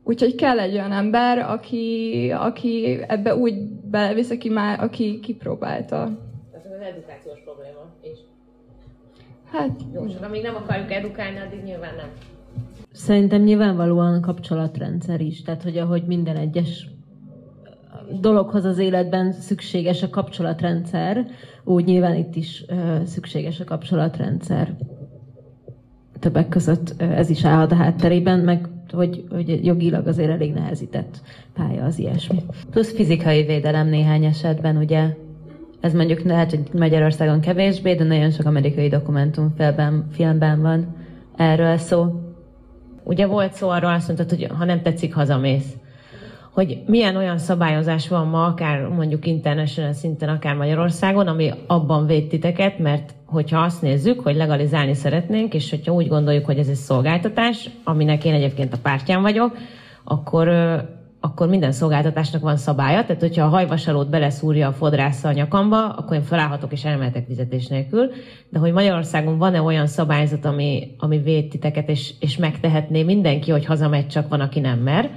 Úgyhogy kell egy olyan ember, aki, aki ebbe úgy belevisz, aki már, aki kipróbálta. Ez az edukációs probléma is. Hát... Jó, csak amíg nem akarjuk edukálni, addig nyilván nem. Szerintem nyilvánvalóan a kapcsolatrendszer is. Tehát, hogy ahogy minden egyes dologhoz az életben szükséges a kapcsolatrendszer, úgy nyilván itt is szükséges a kapcsolatrendszer. Többek között ez is állhat a hátterében, meg hogy, hogy jogilag azért elég nehezített pálya az ilyesmi. Plusz fizikai védelem néhány esetben, ugye Ez mondjuk lehet, hogy Magyarországon kevésbé, de nagyon sok amerikai dokumentumfilmben filmben van erről szó. Ugye volt szó arról, azt mondtad, hogy ha nem tetszik, hazamész. Hogy milyen olyan szabályozás van ma, akár mondjuk international szinten, akár Magyarországon, ami abban véd titeket, mert hogyha azt nézzük, hogy legalizálni szeretnénk, és hogyha úgy gondoljuk, hogy ez egy szolgáltatás, aminek én egyébként a pártján vagyok, akkor akkor minden szolgáltatásnak van szabálya, tehát hogyha a hajvasalót beleszúrja a fodrásza a nyakamba, akkor én felállhatok és elmehetek fizetés nélkül. De hogy Magyarországon van-e olyan szabályzat, ami, ami véd titeket, és, és megtehetné mindenki, hogy hazamegy, csak van, aki nem mer.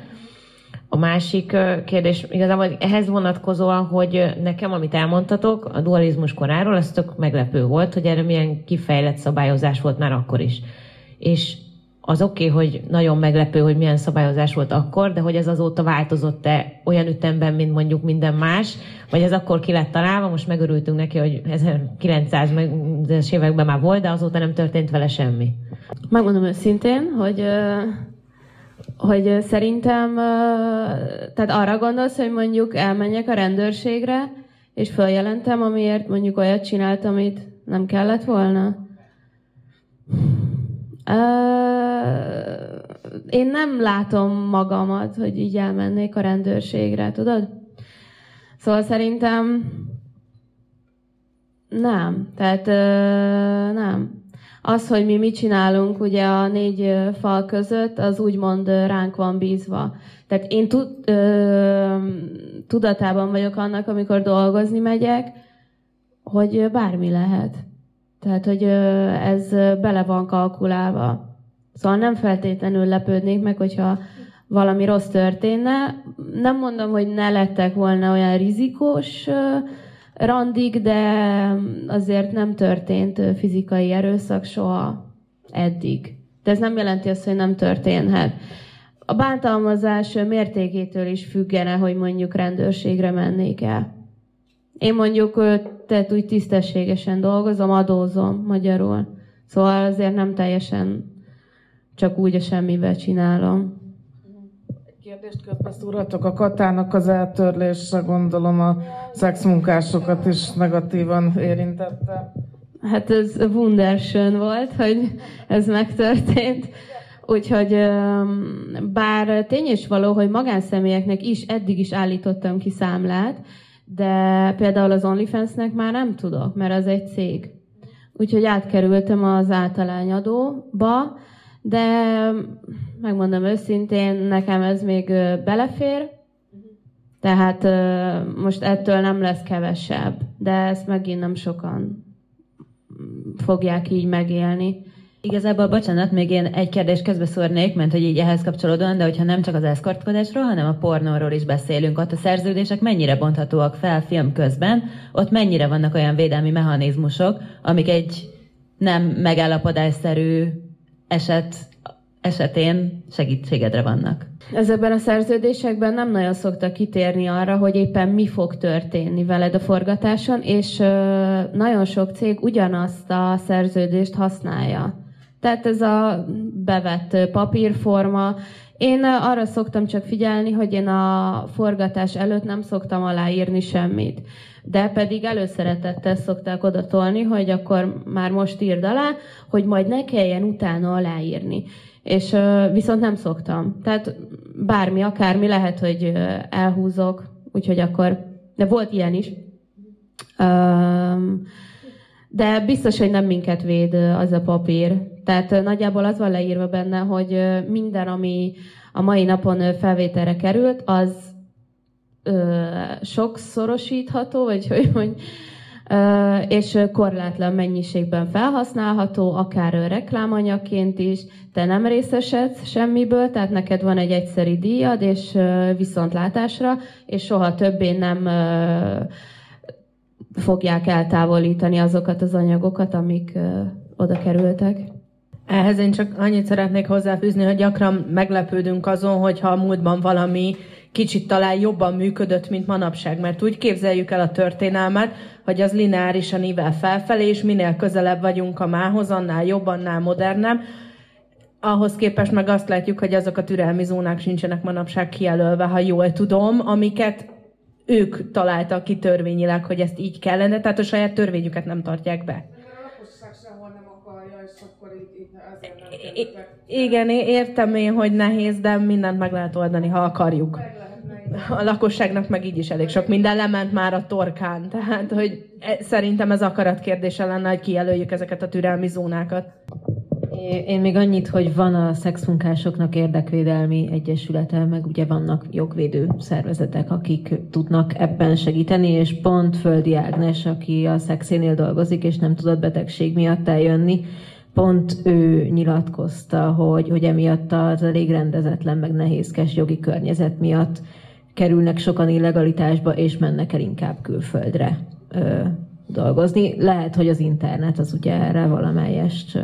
A másik kérdés igazából ehhez vonatkozóan, hogy nekem, amit elmondtatok a dualizmus koráról, az tök meglepő volt, hogy erre milyen kifejlett szabályozás volt már akkor is. És az oké, okay, hogy nagyon meglepő, hogy milyen szabályozás volt akkor, de hogy ez azóta változott-e olyan ütemben, mint mondjuk minden más, vagy ez akkor ki lett találva, most megörültünk neki, hogy 1900-es években már volt, de azóta nem történt vele semmi. Megmondom őszintén, hogy hogy szerintem, tehát arra gondolsz, hogy mondjuk elmenjek a rendőrségre, és feljelentem, amiért mondjuk olyat csinált, amit nem kellett volna? én nem látom magamat, hogy így elmennék a rendőrségre, tudod? Szóval szerintem nem. Tehát nem. Az, hogy mi mit csinálunk ugye a négy fal között, az úgymond ránk van bízva. Tehát én tud, ö, tudatában vagyok annak, amikor dolgozni megyek, hogy bármi lehet. Tehát, hogy ez bele van kalkulálva. Szóval nem feltétlenül lepődnék meg, hogyha valami rossz történne. Nem mondom, hogy ne lettek volna olyan rizikós randig, de azért nem történt fizikai erőszak soha eddig. De ez nem jelenti azt, hogy nem történhet. A bántalmazás mértékétől is függene, hogy mondjuk rendőrségre mennék el. Én mondjuk tehát úgy tisztességesen dolgozom, adózom magyarul. Szóval azért nem teljesen csak úgy a semmivel csinálom. Kérdést közbeszúrhatok a katának az eltörlése, gondolom a szexmunkásokat is negatívan érintette. Hát ez wunderschön volt, hogy ez megtörtént. Úgyhogy bár tény is való, hogy magánszemélyeknek is eddig is állítottam ki számlát, de például az OnlyFans-nek már nem tudok, mert az egy cég. Úgyhogy átkerültem az általányadóba, de megmondom őszintén, nekem ez még belefér, tehát most ettől nem lesz kevesebb, de ezt megint nem sokan fogják így megélni. Igazából, bocsánat, még én egy kérdést közbeszórnék, mert hogy így ehhez kapcsolódóan, de hogyha nem csak az eszkortkodásról, hanem a pornóról is beszélünk, ott a szerződések mennyire bonthatóak fel film közben, ott mennyire vannak olyan védelmi mechanizmusok, amik egy nem megállapodásszerű eset esetén segítségedre vannak. Ezekben a szerződésekben nem nagyon szoktak kitérni arra, hogy éppen mi fog történni veled a forgatáson, és nagyon sok cég ugyanazt a szerződést használja. Tehát ez a bevett papírforma. Én arra szoktam csak figyelni, hogy én a forgatás előtt nem szoktam aláírni semmit. De pedig előszeretettel szokták odatolni, hogy akkor már most írd alá, hogy majd ne kelljen utána aláírni. És viszont nem szoktam. Tehát bármi, akármi, lehet, hogy elhúzok, úgyhogy akkor, de volt ilyen is. De biztos, hogy nem minket véd az a papír. Tehát nagyjából az van leírva benne, hogy minden, ami a mai napon felvételre került, az ö, sokszorosítható, vagy hogy mondj, és korlátlan mennyiségben felhasználható, akár reklámanyagként is, te nem részesedsz semmiből, tehát neked van egy egyszeri díjad, és viszontlátásra, és soha többé nem fogják eltávolítani azokat az anyagokat, amik oda kerültek. Ehhez én csak annyit szeretnék hozzáfűzni, hogy gyakran meglepődünk azon, hogyha a múltban valami kicsit talán jobban működött, mint manapság, mert úgy képzeljük el a történelmet, hogy az lineárisan ível felfelé, és minél közelebb vagyunk a mához, annál jobb, annál modernebb. Ahhoz képest meg azt látjuk, hogy azok a türelmi zónák sincsenek manapság kijelölve, ha jól tudom, amiket ők találtak ki törvényileg, hogy ezt így kellene, tehát a saját törvényüket nem tartják be. Igen, értem én, hogy nehéz, de mindent meg lehet oldani, ha akarjuk. A lakosságnak meg így is elég sok minden lement már a torkán, tehát hogy e, szerintem ez akarat kérdése lenne, hogy kijelöljük ezeket a türelmi zónákat. Én még annyit, hogy van a szexmunkásoknak érdekvédelmi egyesülete, meg ugye vannak jogvédő szervezetek, akik tudnak ebben segíteni, és pont Földi Ágnes, aki a szexénél dolgozik, és nem tudott betegség miatt eljönni, pont ő nyilatkozta, hogy, hogy emiatt az elég rendezetlen, meg nehézkes jogi környezet miatt kerülnek sokan illegalitásba, és mennek el inkább külföldre ö, dolgozni. Lehet, hogy az internet az ugye erre valamelyest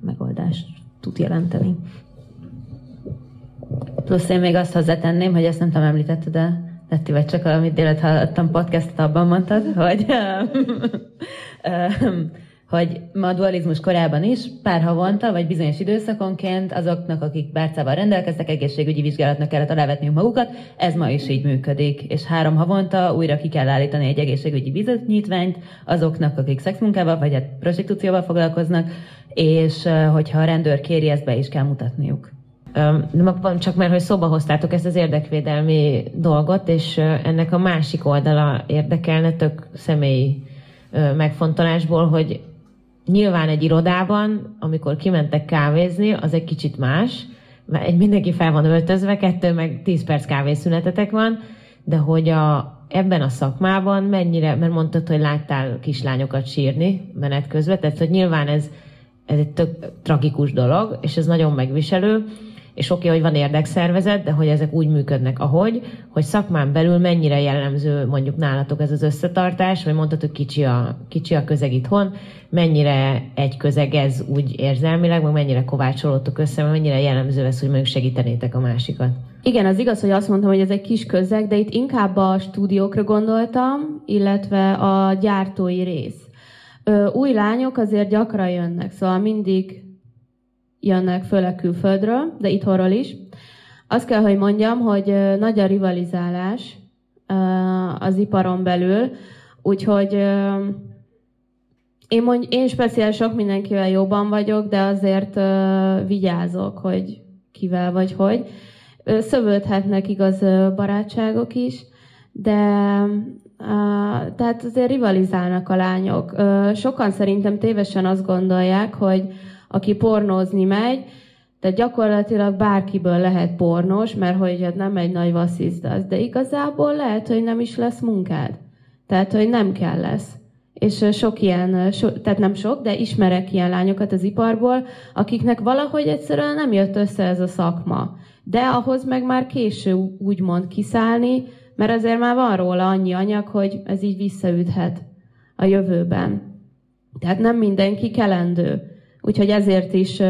megoldást tud jelenteni. Plusz én még azt hozzátenném, hogy ezt nem tudom, említetted, de Letti, vagy csak amit délután hallottam podcastot, abban mondtad, hogy hogy ma a dualizmus korában is pár havonta, vagy bizonyos időszakonként azoknak, akik bárcával rendelkeztek, egészségügyi vizsgálatnak kellett alávetniük magukat, ez ma is így működik. És három havonta újra ki kell állítani egy egészségügyi bizonyítványt azoknak, akik szexmunkával, vagy hát prostitúcióval foglalkoznak, és hogyha a rendőr kéri, ezt be is kell mutatniuk. Csak mert, hogy szóba hoztátok ezt az érdekvédelmi dolgot, és ennek a másik oldala érdekelne tök személyi megfontolásból, hogy nyilván egy irodában, amikor kimentek kávézni, az egy kicsit más, mert egy mindenki fel van öltözve, kettő meg tíz perc kávészünetetek van, de hogy a, ebben a szakmában mennyire, mert mondtad, hogy láttál kislányokat sírni menet közben, tehát hogy nyilván ez, ez egy tök tragikus dolog, és ez nagyon megviselő, és oké, okay, hogy van érdekszervezet, de hogy ezek úgy működnek, ahogy, hogy szakmán belül mennyire jellemző mondjuk nálatok ez az összetartás, vagy mondtad, hogy kicsi a, kicsi a közeg itthon, mennyire egy közeg ez úgy érzelmileg, meg mennyire kovácsolódtok össze, meg mennyire jellemző ez, hogy mondjuk segítenétek a másikat. Igen, az igaz, hogy azt mondtam, hogy ez egy kis közeg, de itt inkább a stúdiókra gondoltam, illetve a gyártói rész. Új lányok azért gyakran jönnek, szóval mindig jönnek főleg külföldről, de itthonról is. Azt kell, hogy mondjam, hogy nagy a rivalizálás az iparon belül, úgyhogy én, mondj, én speciál sok mindenkivel jobban vagyok, de azért vigyázok, hogy kivel vagy hogy. Szövődhetnek igaz barátságok is, de tehát azért rivalizálnak a lányok. Sokan szerintem tévesen azt gondolják, hogy aki pornózni megy, de gyakorlatilag bárkiből lehet pornos, mert hogy hát nem egy nagy vasszizdasz, de igazából lehet, hogy nem is lesz munkád. Tehát, hogy nem kell lesz. És sok ilyen, so, tehát nem sok, de ismerek ilyen lányokat az iparból, akiknek valahogy egyszerűen nem jött össze ez a szakma. De ahhoz meg már késő úgymond kiszállni, mert azért már van róla annyi anyag, hogy ez így visszaüthet a jövőben. Tehát nem mindenki kelendő. Úgyhogy ezért is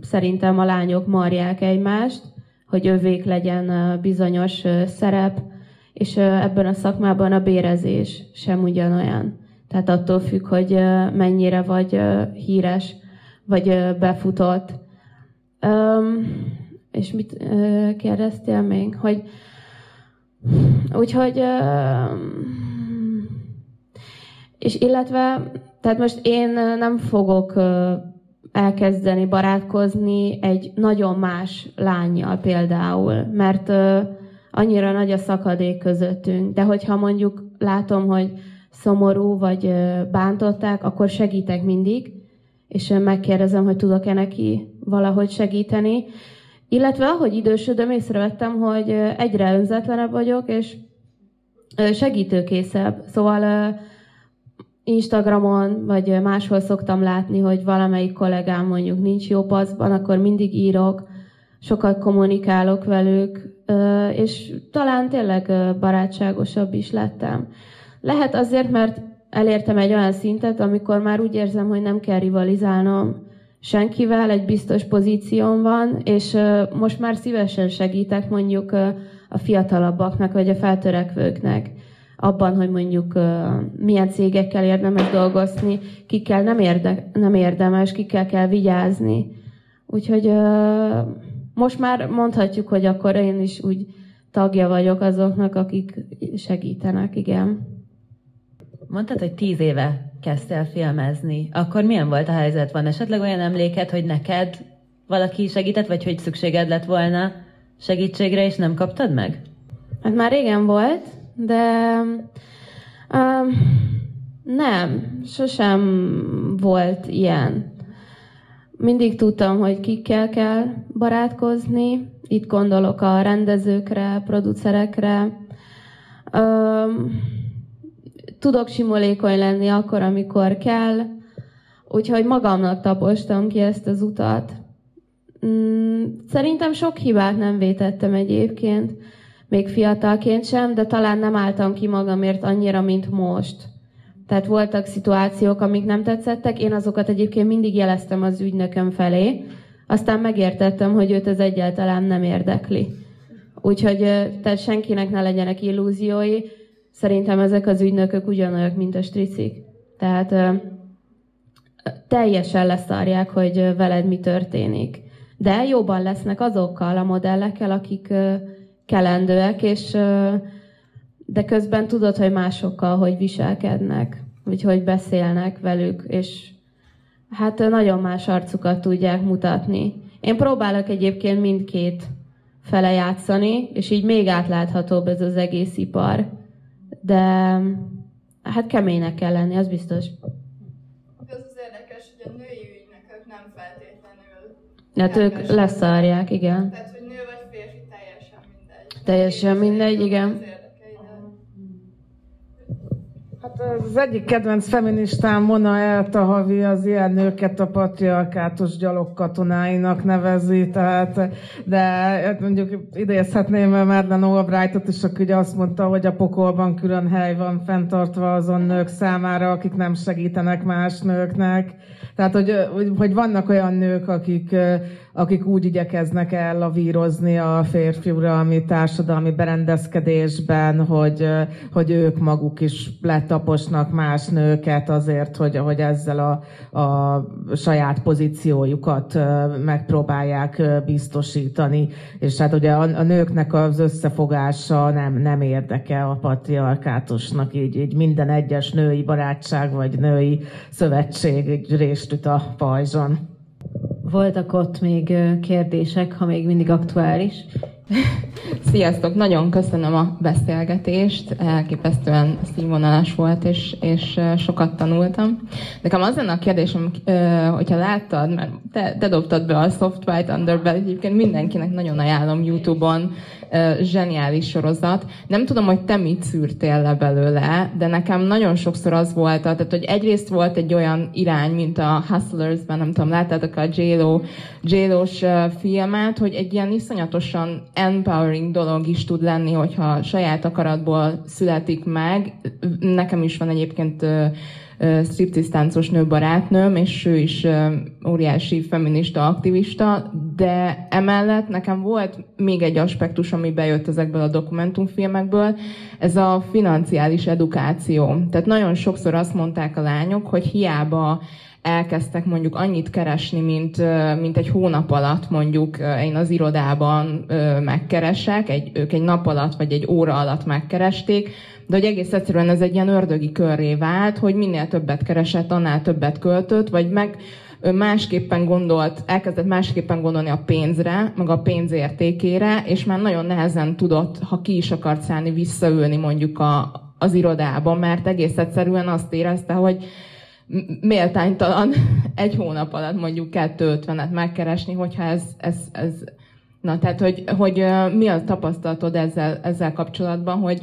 szerintem a lányok marják egymást, hogy övék legyen bizonyos szerep, és ebben a szakmában a bérezés sem ugyanolyan. Tehát attól függ, hogy mennyire vagy híres, vagy befutott. És mit kérdeztél még? Hogy úgyhogy és illetve tehát most én nem fogok elkezdeni barátkozni egy nagyon más lányjal például, mert annyira nagy a szakadék közöttünk. De hogyha mondjuk látom, hogy szomorú vagy bántották, akkor segítek mindig, és megkérdezem, hogy tudok-e neki valahogy segíteni. Illetve ahogy idősödöm, észrevettem, hogy egyre önzetlenebb vagyok, és segítőkészebb. Szóval Instagramon, vagy máshol szoktam látni, hogy valamelyik kollégám mondjuk nincs jó paszban, akkor mindig írok, sokat kommunikálok velük, és talán tényleg barátságosabb is lettem. Lehet azért, mert elértem egy olyan szintet, amikor már úgy érzem, hogy nem kell rivalizálnom senkivel, egy biztos pozíción van, és most már szívesen segítek mondjuk a fiatalabbaknak, vagy a feltörekvőknek abban, hogy mondjuk milyen cégekkel érdemes dolgozni, kikkel nem, érde, nem érdemes, kikkel kell vigyázni. Úgyhogy most már mondhatjuk, hogy akkor én is úgy tagja vagyok azoknak, akik segítenek, igen. Mondtad, hogy tíz éve kezdtél filmezni. Akkor milyen volt a helyzet? Van esetleg olyan emléket, hogy neked valaki segített, vagy hogy szükséged lett volna segítségre, és nem kaptad meg? Hát már régen volt, de um, nem, sosem volt ilyen. Mindig tudtam, hogy kikkel kell barátkozni. Itt gondolok a rendezőkre, producerekre. Um, tudok simolékony lenni akkor, amikor kell, úgyhogy magamnak tapostam ki ezt az utat. Mm, szerintem sok hibát nem vétettem egyébként, még fiatalként sem, de talán nem álltam ki magamért annyira, mint most. Tehát voltak szituációk, amik nem tetszettek, én azokat egyébként mindig jeleztem az ügynököm felé, aztán megértettem, hogy őt ez egyáltalán nem érdekli. Úgyhogy tehát senkinek ne legyenek illúziói, Szerintem ezek az ügynökök ugyanolyak, mint a stricik. Tehát teljesen leszárják, hogy veled mi történik. De jobban lesznek azokkal a modellekkel, akik kelendőek, és de közben tudod, hogy másokkal hogy viselkednek, vagy hogy beszélnek velük, és hát nagyon más arcukat tudják mutatni. Én próbálok egyébként mindkét fele játszani, és így még átláthatóbb ez az egész ipar de hát keménynek kell lenni, az biztos. Az az érdekes, hogy a női ügynökök nem feltétlenül... Hát ők leszárják, igen. Tehát, Teljesen mindegy, igen. Hát az egyik kedvenc feministám Mona Eltahavi az ilyen nőket a patriarkátus gyalogkatonáinak nevezi, tehát, de hát mondjuk idézhetném Madeleine Albrightot is, aki ugye azt mondta, hogy a pokolban külön hely van fenntartva azon nők számára, akik nem segítenek más nőknek. Tehát, hogy, hogy vannak olyan nők, akik, akik úgy igyekeznek ellavírzni a férfiuralmi társadalmi berendezkedésben, hogy, hogy ők maguk is letaposnak más nőket azért, hogy, hogy ezzel a, a saját pozíciójukat megpróbálják biztosítani. És hát ugye a, a nőknek az összefogása nem, nem érdeke a patriarkátusnak, így, így minden egyes női barátság vagy női szövetség egy részt üt a pajzson. Voltak ott még kérdések, ha még mindig aktuális. Sziasztok! Nagyon köszönöm a beszélgetést, elképesztően színvonalas volt, és, és sokat tanultam. Nekem az lenne a kérdésem, hogyha láttad, mert te, te dobtad be a Soft White Underbelly, egyébként mindenkinek nagyon ajánlom YouTube-on, zseniális sorozat. Nem tudom, hogy te mit szűrtél le belőle, de nekem nagyon sokszor az volt, tehát hogy egyrészt volt egy olyan irány, mint a Hustlers-ben, nem tudom, láttátok a J-Lo, J-Lo-s filmet, hogy egy ilyen iszonyatosan empowering dolog is tud lenni, hogyha saját akaratból születik meg. Nekem is van egyébként striptease táncos nő barátnőm, és ő is óriási feminista aktivista, de emellett nekem volt még egy aspektus, ami bejött ezekből a dokumentumfilmekből, ez a financiális edukáció. Tehát nagyon sokszor azt mondták a lányok, hogy hiába elkezdtek mondjuk annyit keresni, mint, mint egy hónap alatt mondjuk én az irodában megkeresek, egy, ők egy nap alatt vagy egy óra alatt megkeresték, de hogy egész egyszerűen ez egy ilyen ördögi körré vált, hogy minél többet keresett, annál többet költött, vagy meg másképpen gondolt, elkezdett másképpen gondolni a pénzre, meg a pénz értékére, és már nagyon nehezen tudott, ha ki is akart szállni, visszaülni mondjuk a, az irodába, mert egész egyszerűen azt érezte, hogy méltánytalan egy hónap alatt mondjuk 250-et megkeresni, hogyha ez, ez, ez na tehát, hogy, hogy mi a tapasztalatod ezzel, ezzel kapcsolatban, hogy,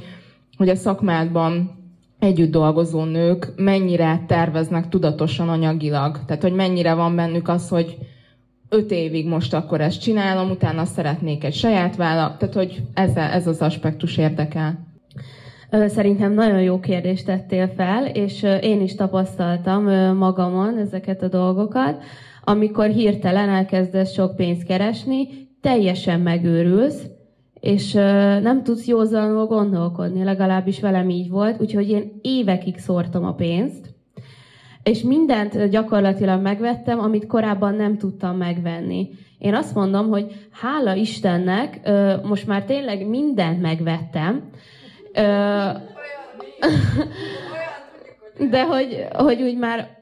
hogy a szakmádban együtt dolgozó nők mennyire terveznek tudatosan anyagilag. Tehát, hogy mennyire van bennük az, hogy öt évig most akkor ezt csinálom, utána szeretnék egy saját vállalat. Tehát, hogy ez, ez az aspektus érdekel. Szerintem nagyon jó kérdést tettél fel, és én is tapasztaltam magamon ezeket a dolgokat. Amikor hirtelen elkezdesz sok pénzt keresni, teljesen megőrülsz, és nem tudsz józanul gondolkodni, legalábbis velem így volt, úgyhogy én évekig szórtam a pénzt, és mindent gyakorlatilag megvettem, amit korábban nem tudtam megvenni. Én azt mondom, hogy hála Istennek, most már tényleg mindent megvettem, de hogy, hogy úgy már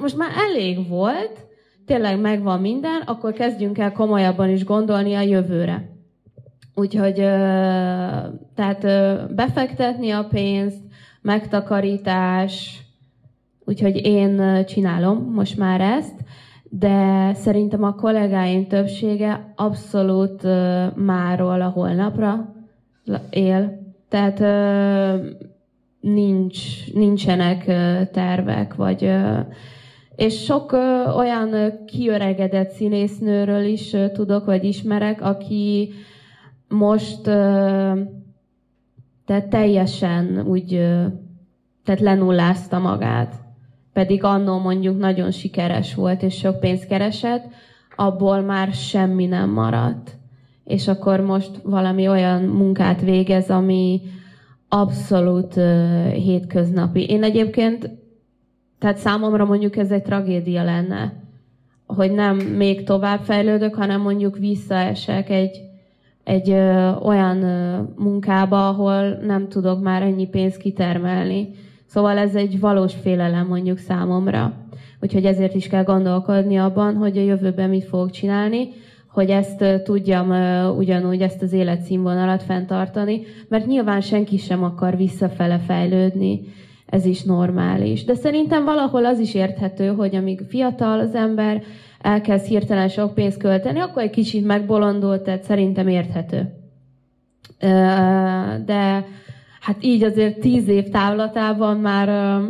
most már elég volt, tényleg megvan minden, akkor kezdjünk el komolyabban is gondolni a jövőre. Úgyhogy tehát befektetni a pénzt, megtakarítás, úgyhogy én csinálom most már ezt, de szerintem a kollégáim többsége abszolút máról a holnapra él. Tehát nincs, nincsenek tervek, vagy és sok olyan kiöregedett színésznőről is tudok, vagy ismerek, aki most tehát teljesen úgy tehát lenullázta magát. Pedig annó mondjuk nagyon sikeres volt, és sok pénzt keresett, abból már semmi nem maradt. És akkor most valami olyan munkát végez, ami abszolút uh, hétköznapi. Én egyébként, tehát számomra mondjuk ez egy tragédia lenne, hogy nem még tovább fejlődök, hanem mondjuk visszaesek egy egy ö, olyan ö, munkába, ahol nem tudok már ennyi pénzt kitermelni. Szóval ez egy valós félelem mondjuk számomra. Úgyhogy ezért is kell gondolkodni abban, hogy a jövőben mit fogok csinálni, hogy ezt ö, tudjam ö, ugyanúgy ezt az életszínvonalat fenntartani, mert nyilván senki sem akar visszafele fejlődni, ez is normális. De szerintem valahol az is érthető, hogy amíg fiatal az ember, elkezd hirtelen sok pénzt költeni, akkor egy kicsit megbolondult, tehát szerintem érthető. De hát így azért tíz év távlatában már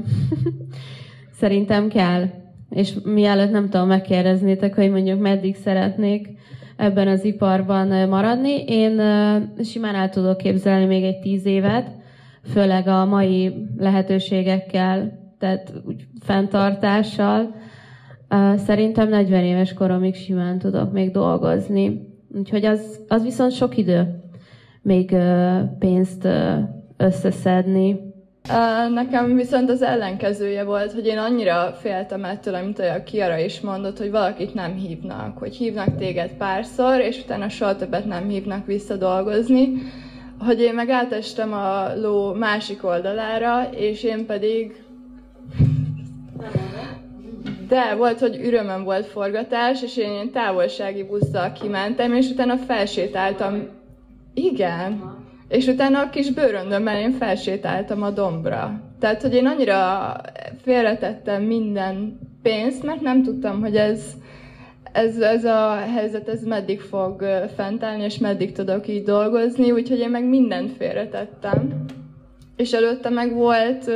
szerintem kell. És mielőtt nem tudom, megkérdeznétek, hogy mondjuk meddig szeretnék ebben az iparban maradni. Én simán el tudok képzelni még egy tíz évet, főleg a mai lehetőségekkel, tehát úgy fenntartással Szerintem 40 éves koromig simán tudok még dolgozni. Úgyhogy az, az viszont sok idő még pénzt összeszedni. Nekem viszont az ellenkezője volt, hogy én annyira féltem ettől, amit a Kiara is mondott, hogy valakit nem hívnak, hogy hívnak téged párszor, és utána soha többet nem hívnak vissza dolgozni, hogy én meg átestem a ló másik oldalára, és én pedig de volt, hogy ürömön volt forgatás, és én ilyen távolsági busszal kimentem, és utána felsétáltam. Igen. És utána a kis bőröndömmel én felsétáltam a dombra. Tehát, hogy én annyira félretettem minden pénzt, mert nem tudtam, hogy ez, ez, ez a helyzet, ez meddig fog fentállni, és meddig tudok így dolgozni, úgyhogy én meg mindent félretettem. És előtte meg volt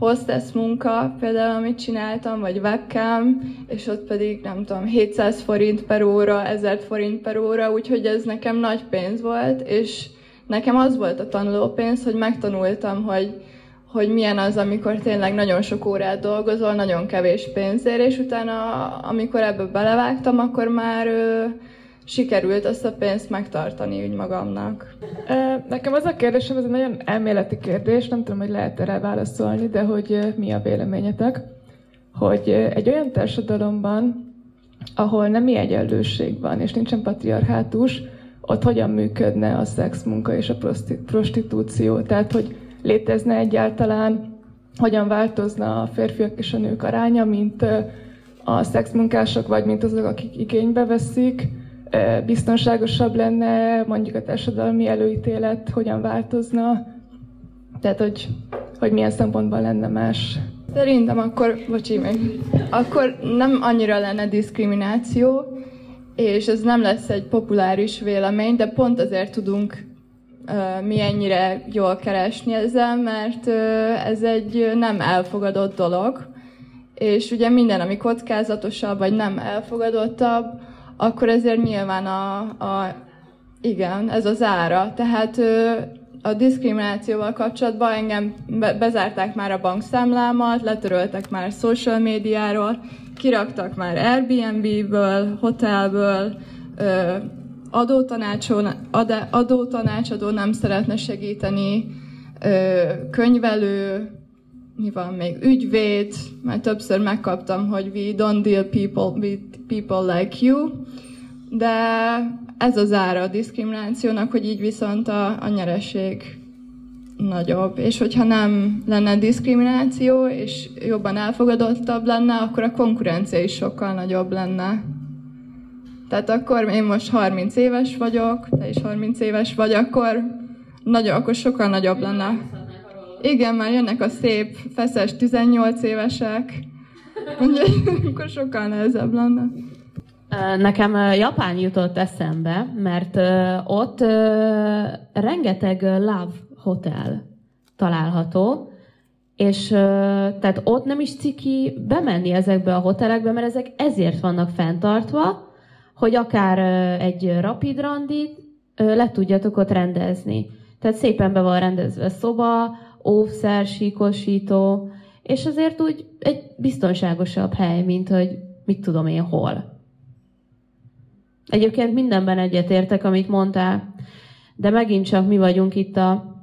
hostess munka, például amit csináltam, vagy webcam, és ott pedig nem tudom, 700 forint per óra, 1000 forint per óra, úgyhogy ez nekem nagy pénz volt, és nekem az volt a tanulópénz, hogy megtanultam, hogy, hogy milyen az, amikor tényleg nagyon sok órát dolgozol, nagyon kevés pénzért, és utána, amikor ebbe belevágtam, akkor már sikerült azt a pénzt megtartani úgy magamnak? Nekem az a kérdésem, ez egy nagyon elméleti kérdés, nem tudom, hogy lehet erre válaszolni, de hogy mi a véleményetek, hogy egy olyan társadalomban, ahol nem egyenlőség van, és nincsen patriarhátus, ott hogyan működne a szexmunka és a prostitúció. Tehát, hogy létezne egyáltalán, hogyan változna a férfiak és a nők aránya, mint a szexmunkások, vagy mint azok, akik igénybe veszik, biztonságosabb lenne, mondjuk a társadalmi előítélet hogyan változna, tehát hogy, hogy milyen szempontban lenne más. Szerintem akkor, bocsi meg, akkor nem annyira lenne diszkrimináció, és ez nem lesz egy populáris vélemény, de pont azért tudunk uh, mi ennyire jól keresni ezzel, mert uh, ez egy nem elfogadott dolog, és ugye minden, ami kockázatosabb, vagy nem elfogadottabb, akkor ezért nyilván a, a igen, ez az ára. Tehát a diszkriminációval kapcsolatban engem be, bezárták már a bankszámlámat, letöröltek már social médiáról, kiraktak már Airbnb-ből, hotelből, adótanácsadó, adótanácsadó nem szeretne segíteni, könyvelő, mi van még, ügyvéd, mert többször megkaptam, hogy we don't deal people with people like you, de ez az ára a diszkriminációnak, hogy így viszont a, a nyereség nagyobb. És hogyha nem lenne diszkrimináció, és jobban elfogadottabb lenne, akkor a konkurencia is sokkal nagyobb lenne. Tehát akkor én most 30 éves vagyok, te is 30 éves vagy, akkor, nagyon, akkor sokkal nagyobb lenne. Igen, már jönnek a szép, feszes 18 évesek, úgyhogy akkor sokkal nehezebb lenne. Nekem Japán jutott eszembe, mert ott rengeteg love hotel található, és tehát ott nem is ciki bemenni ezekbe a hotelekbe, mert ezek ezért vannak fenntartva, hogy akár egy rapid randit le tudjatok ott rendezni. Tehát szépen be van rendezve szoba, óvszer, síkosító, és azért úgy egy biztonságosabb hely, mint hogy mit tudom én hol. Egyébként mindenben egyetértek, amit mondtál, de megint csak mi vagyunk itt a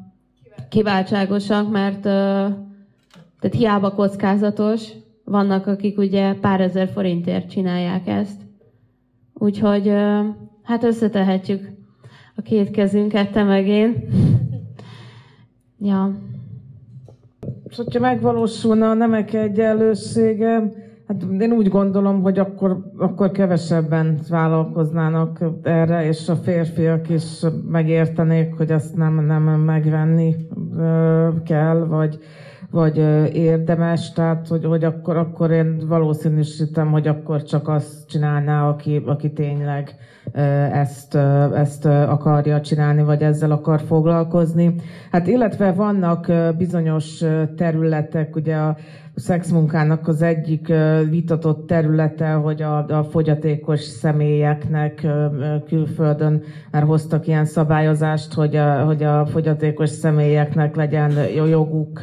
kiváltságosak, mert tehát hiába kockázatos, vannak, akik ugye pár ezer forintért csinálják ezt. Úgyhogy hát összetehetjük a két kezünket, te meg én. ja. És hogyha megvalósulna a nemek egyenlősége, hát én úgy gondolom, hogy akkor, akkor kevesebben vállalkoznának erre, és a férfiak is megértenék, hogy ezt nem, nem megvenni kell, vagy, vagy érdemes, tehát hogy, hogy akkor, akkor én valószínűsítem, hogy akkor csak azt csinálná, aki, aki tényleg ezt, ezt akarja csinálni, vagy ezzel akar foglalkozni. Hát illetve vannak bizonyos területek, ugye a szexmunkának az egyik vitatott területe, hogy a, a fogyatékos személyeknek külföldön már hoztak ilyen szabályozást, hogy a, hogy a fogyatékos személyeknek legyen joguk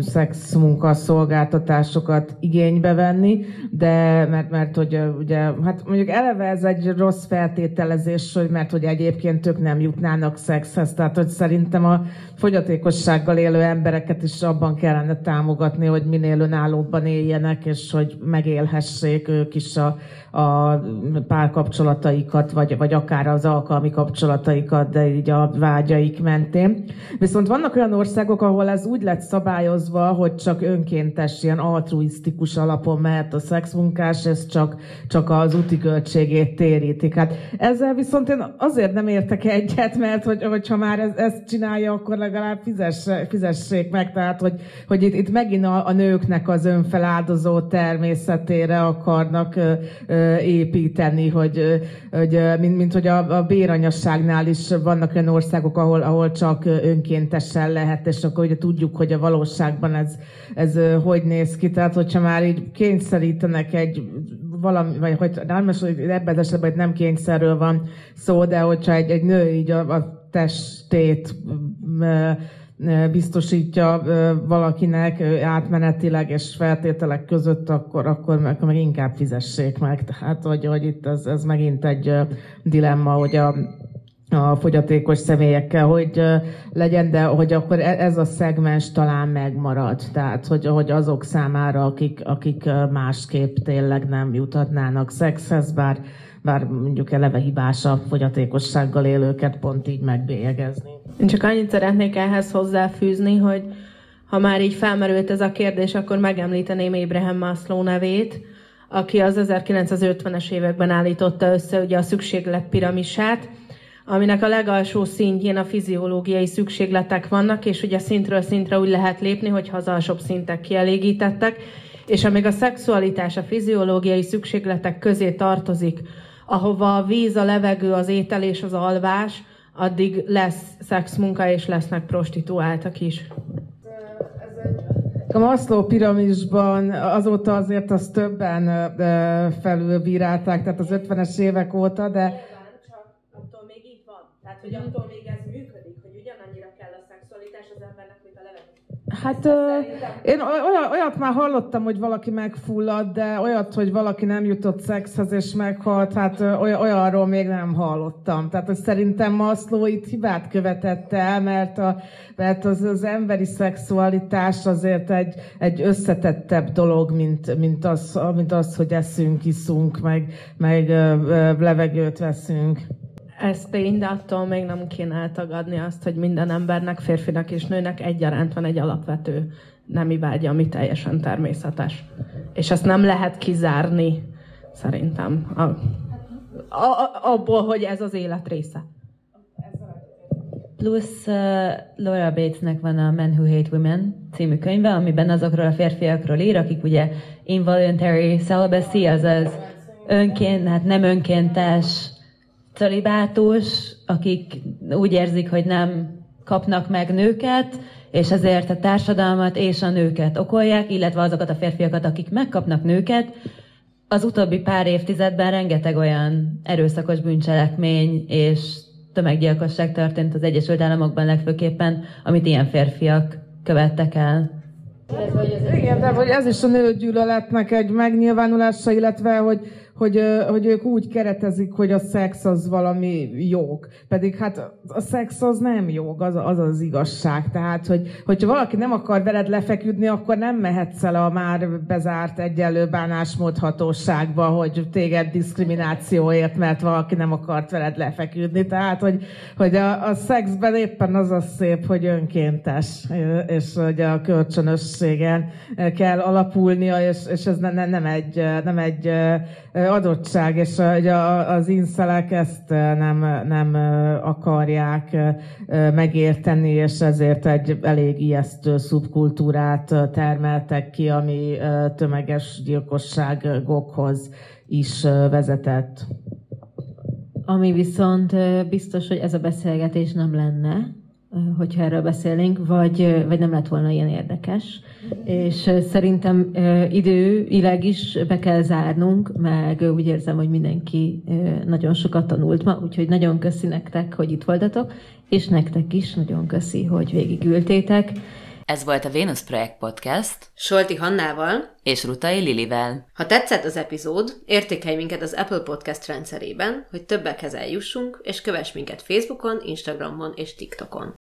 szexmunka szolgáltatásokat igénybe venni, de mert, mert hogy ugye, hát mondjuk eleve ez egy rossz feltételezés, hogy mert hogy egyébként ők nem jutnának szexhez, tehát hogy szerintem a fogyatékossággal élő embereket is abban kellene támogatni, hogy minél önállóbban éljenek, és hogy megélhessék ők is a, a párkapcsolataikat, vagy, vagy akár az alkalmi kapcsolataikat, de így a vágyaik mentén. Viszont vannak olyan országok, ahol ez úgy lett szabályozva, hogy csak önkéntes, ilyen altruisztikus alapon mehet a szexmunkás, ez csak, csak az úti költségét térítik. Hát ezzel viszont én azért nem értek egyet, mert hogy, hogyha már ez, ezt csinálja, akkor legalább fizess, fizessék meg. Tehát, hogy, hogy itt, itt megint a, a nőknek az önfeláldozó természetére akarnak ö, ö, építeni, hogy, hogy mint, mint hogy a, a béranyasságnál is vannak olyan országok, ahol, ahol csak önkéntesen lehet, és akkor ugye tudjuk, hogy a valóságban ez, ez hogy néz ki. Tehát, hogyha már így kényszerítenek egy valami, vagy hogy nem, hogy ebben az esetben nem kényszerről van szó, de hogyha egy, egy nő így a, a testét biztosítja valakinek átmenetileg és feltételek között, akkor, akkor, meg, meg inkább fizessék meg. Tehát, hogy, hogy itt ez, ez megint egy dilemma, hogy a, a fogyatékos személyekkel, hogy legyen, de hogy akkor e, ez a szegmens talán megmarad. Tehát, hogy, hogy azok számára, akik, akik másképp tényleg nem juthatnának szexhez, bár, bár mondjuk eleve hibás a fogyatékossággal élőket pont így megbélyegezni. Én csak annyit szeretnék ehhez hozzáfűzni, hogy ha már így felmerült ez a kérdés, akkor megemlíteném Abraham Maslow nevét, aki az 1950-es években állította össze ugye a szükséglet piramisát, aminek a legalsó szintjén a fiziológiai szükségletek vannak, és ugye szintről szintre úgy lehet lépni, hogy az alsóbb szintek kielégítettek, és amíg a szexualitás a fiziológiai szükségletek közé tartozik, ahova a víz, a levegő, az étel és az alvás, addig lesz szexmunka, és lesznek prostituáltak is. A Maslow piramisban azóta azért azt többen felülbírálták, tehát az 50-es évek óta, de hogy attól még ez működik, hogy ugyanannyira kell a szexualitás az embernek, mint a levegő. Hát én olyat, olyat már hallottam, hogy valaki megfullad, de olyat, hogy valaki nem jutott szexhez és meghalt, hát oly, olyanról még nem hallottam. Tehát hogy szerintem Maszló itt hibát követett el, mert, a, mert az, az emberi szexualitás azért egy, egy összetettebb dolog, mint, mint, az, mint az, hogy eszünk, iszunk, meg, meg levegőt veszünk. Ez tény, de attól még nem kéne eltagadni azt, hogy minden embernek, férfinak és nőnek egyaránt van egy alapvető nemi vágya, ami teljesen természetes. És ezt nem lehet kizárni, szerintem, a, a, abból, hogy ez az élet része. Plusz uh, Laura Batesnek van a Men Who Hate Women című könyve, amiben azokról a férfiakról ír, akik ugye involuntary celibacy, azaz önként, hát nem önkéntes celibátus, akik úgy érzik, hogy nem kapnak meg nőket, és ezért a társadalmat és a nőket okolják, illetve azokat a férfiakat, akik megkapnak nőket. Az utóbbi pár évtizedben rengeteg olyan erőszakos bűncselekmény és tömeggyilkosság történt az Egyesült Államokban legfőképpen, amit ilyen férfiak követtek el. Igen, de hogy ez is a nőgyűlöletnek egy megnyilvánulása, illetve hogy hogy, hogy ők úgy keretezik, hogy a szex az valami jog. Pedig hát a szex az nem jog, az az, az igazság. Tehát, hogy, hogyha valaki nem akar veled lefeküdni, akkor nem mehetsz el a már bezárt egyenlő bánásmód hatóságba, hogy téged diszkriminációért, mert valaki nem akart veled lefeküdni. Tehát, hogy, hogy a, a szexben éppen az a szép, hogy önkéntes, és hogy a kölcsönösségen kell alapulnia, és, és ez ne, nem egy, nem egy adottság, és az inszelek ezt nem, nem akarják megérteni, és ezért egy elég ijesztő szubkultúrát termeltek ki, ami tömeges gyilkosságokhoz is vezetett. Ami viszont biztos, hogy ez a beszélgetés nem lenne, hogyha erről beszélnénk, vagy, vagy nem lett volna ilyen érdekes. És szerintem időileg is be kell zárnunk, meg úgy érzem, hogy mindenki nagyon sokat tanult ma, úgyhogy nagyon köszi nektek, hogy itt voltatok, és nektek is nagyon köszi, hogy végigültétek. Ez volt a Venus Projekt Podcast. Solti Hannával és Rutai Lilivel. Ha tetszett az epizód, értékelj minket az Apple Podcast rendszerében, hogy többekhez eljussunk, és kövess minket Facebookon, Instagramon és TikTokon.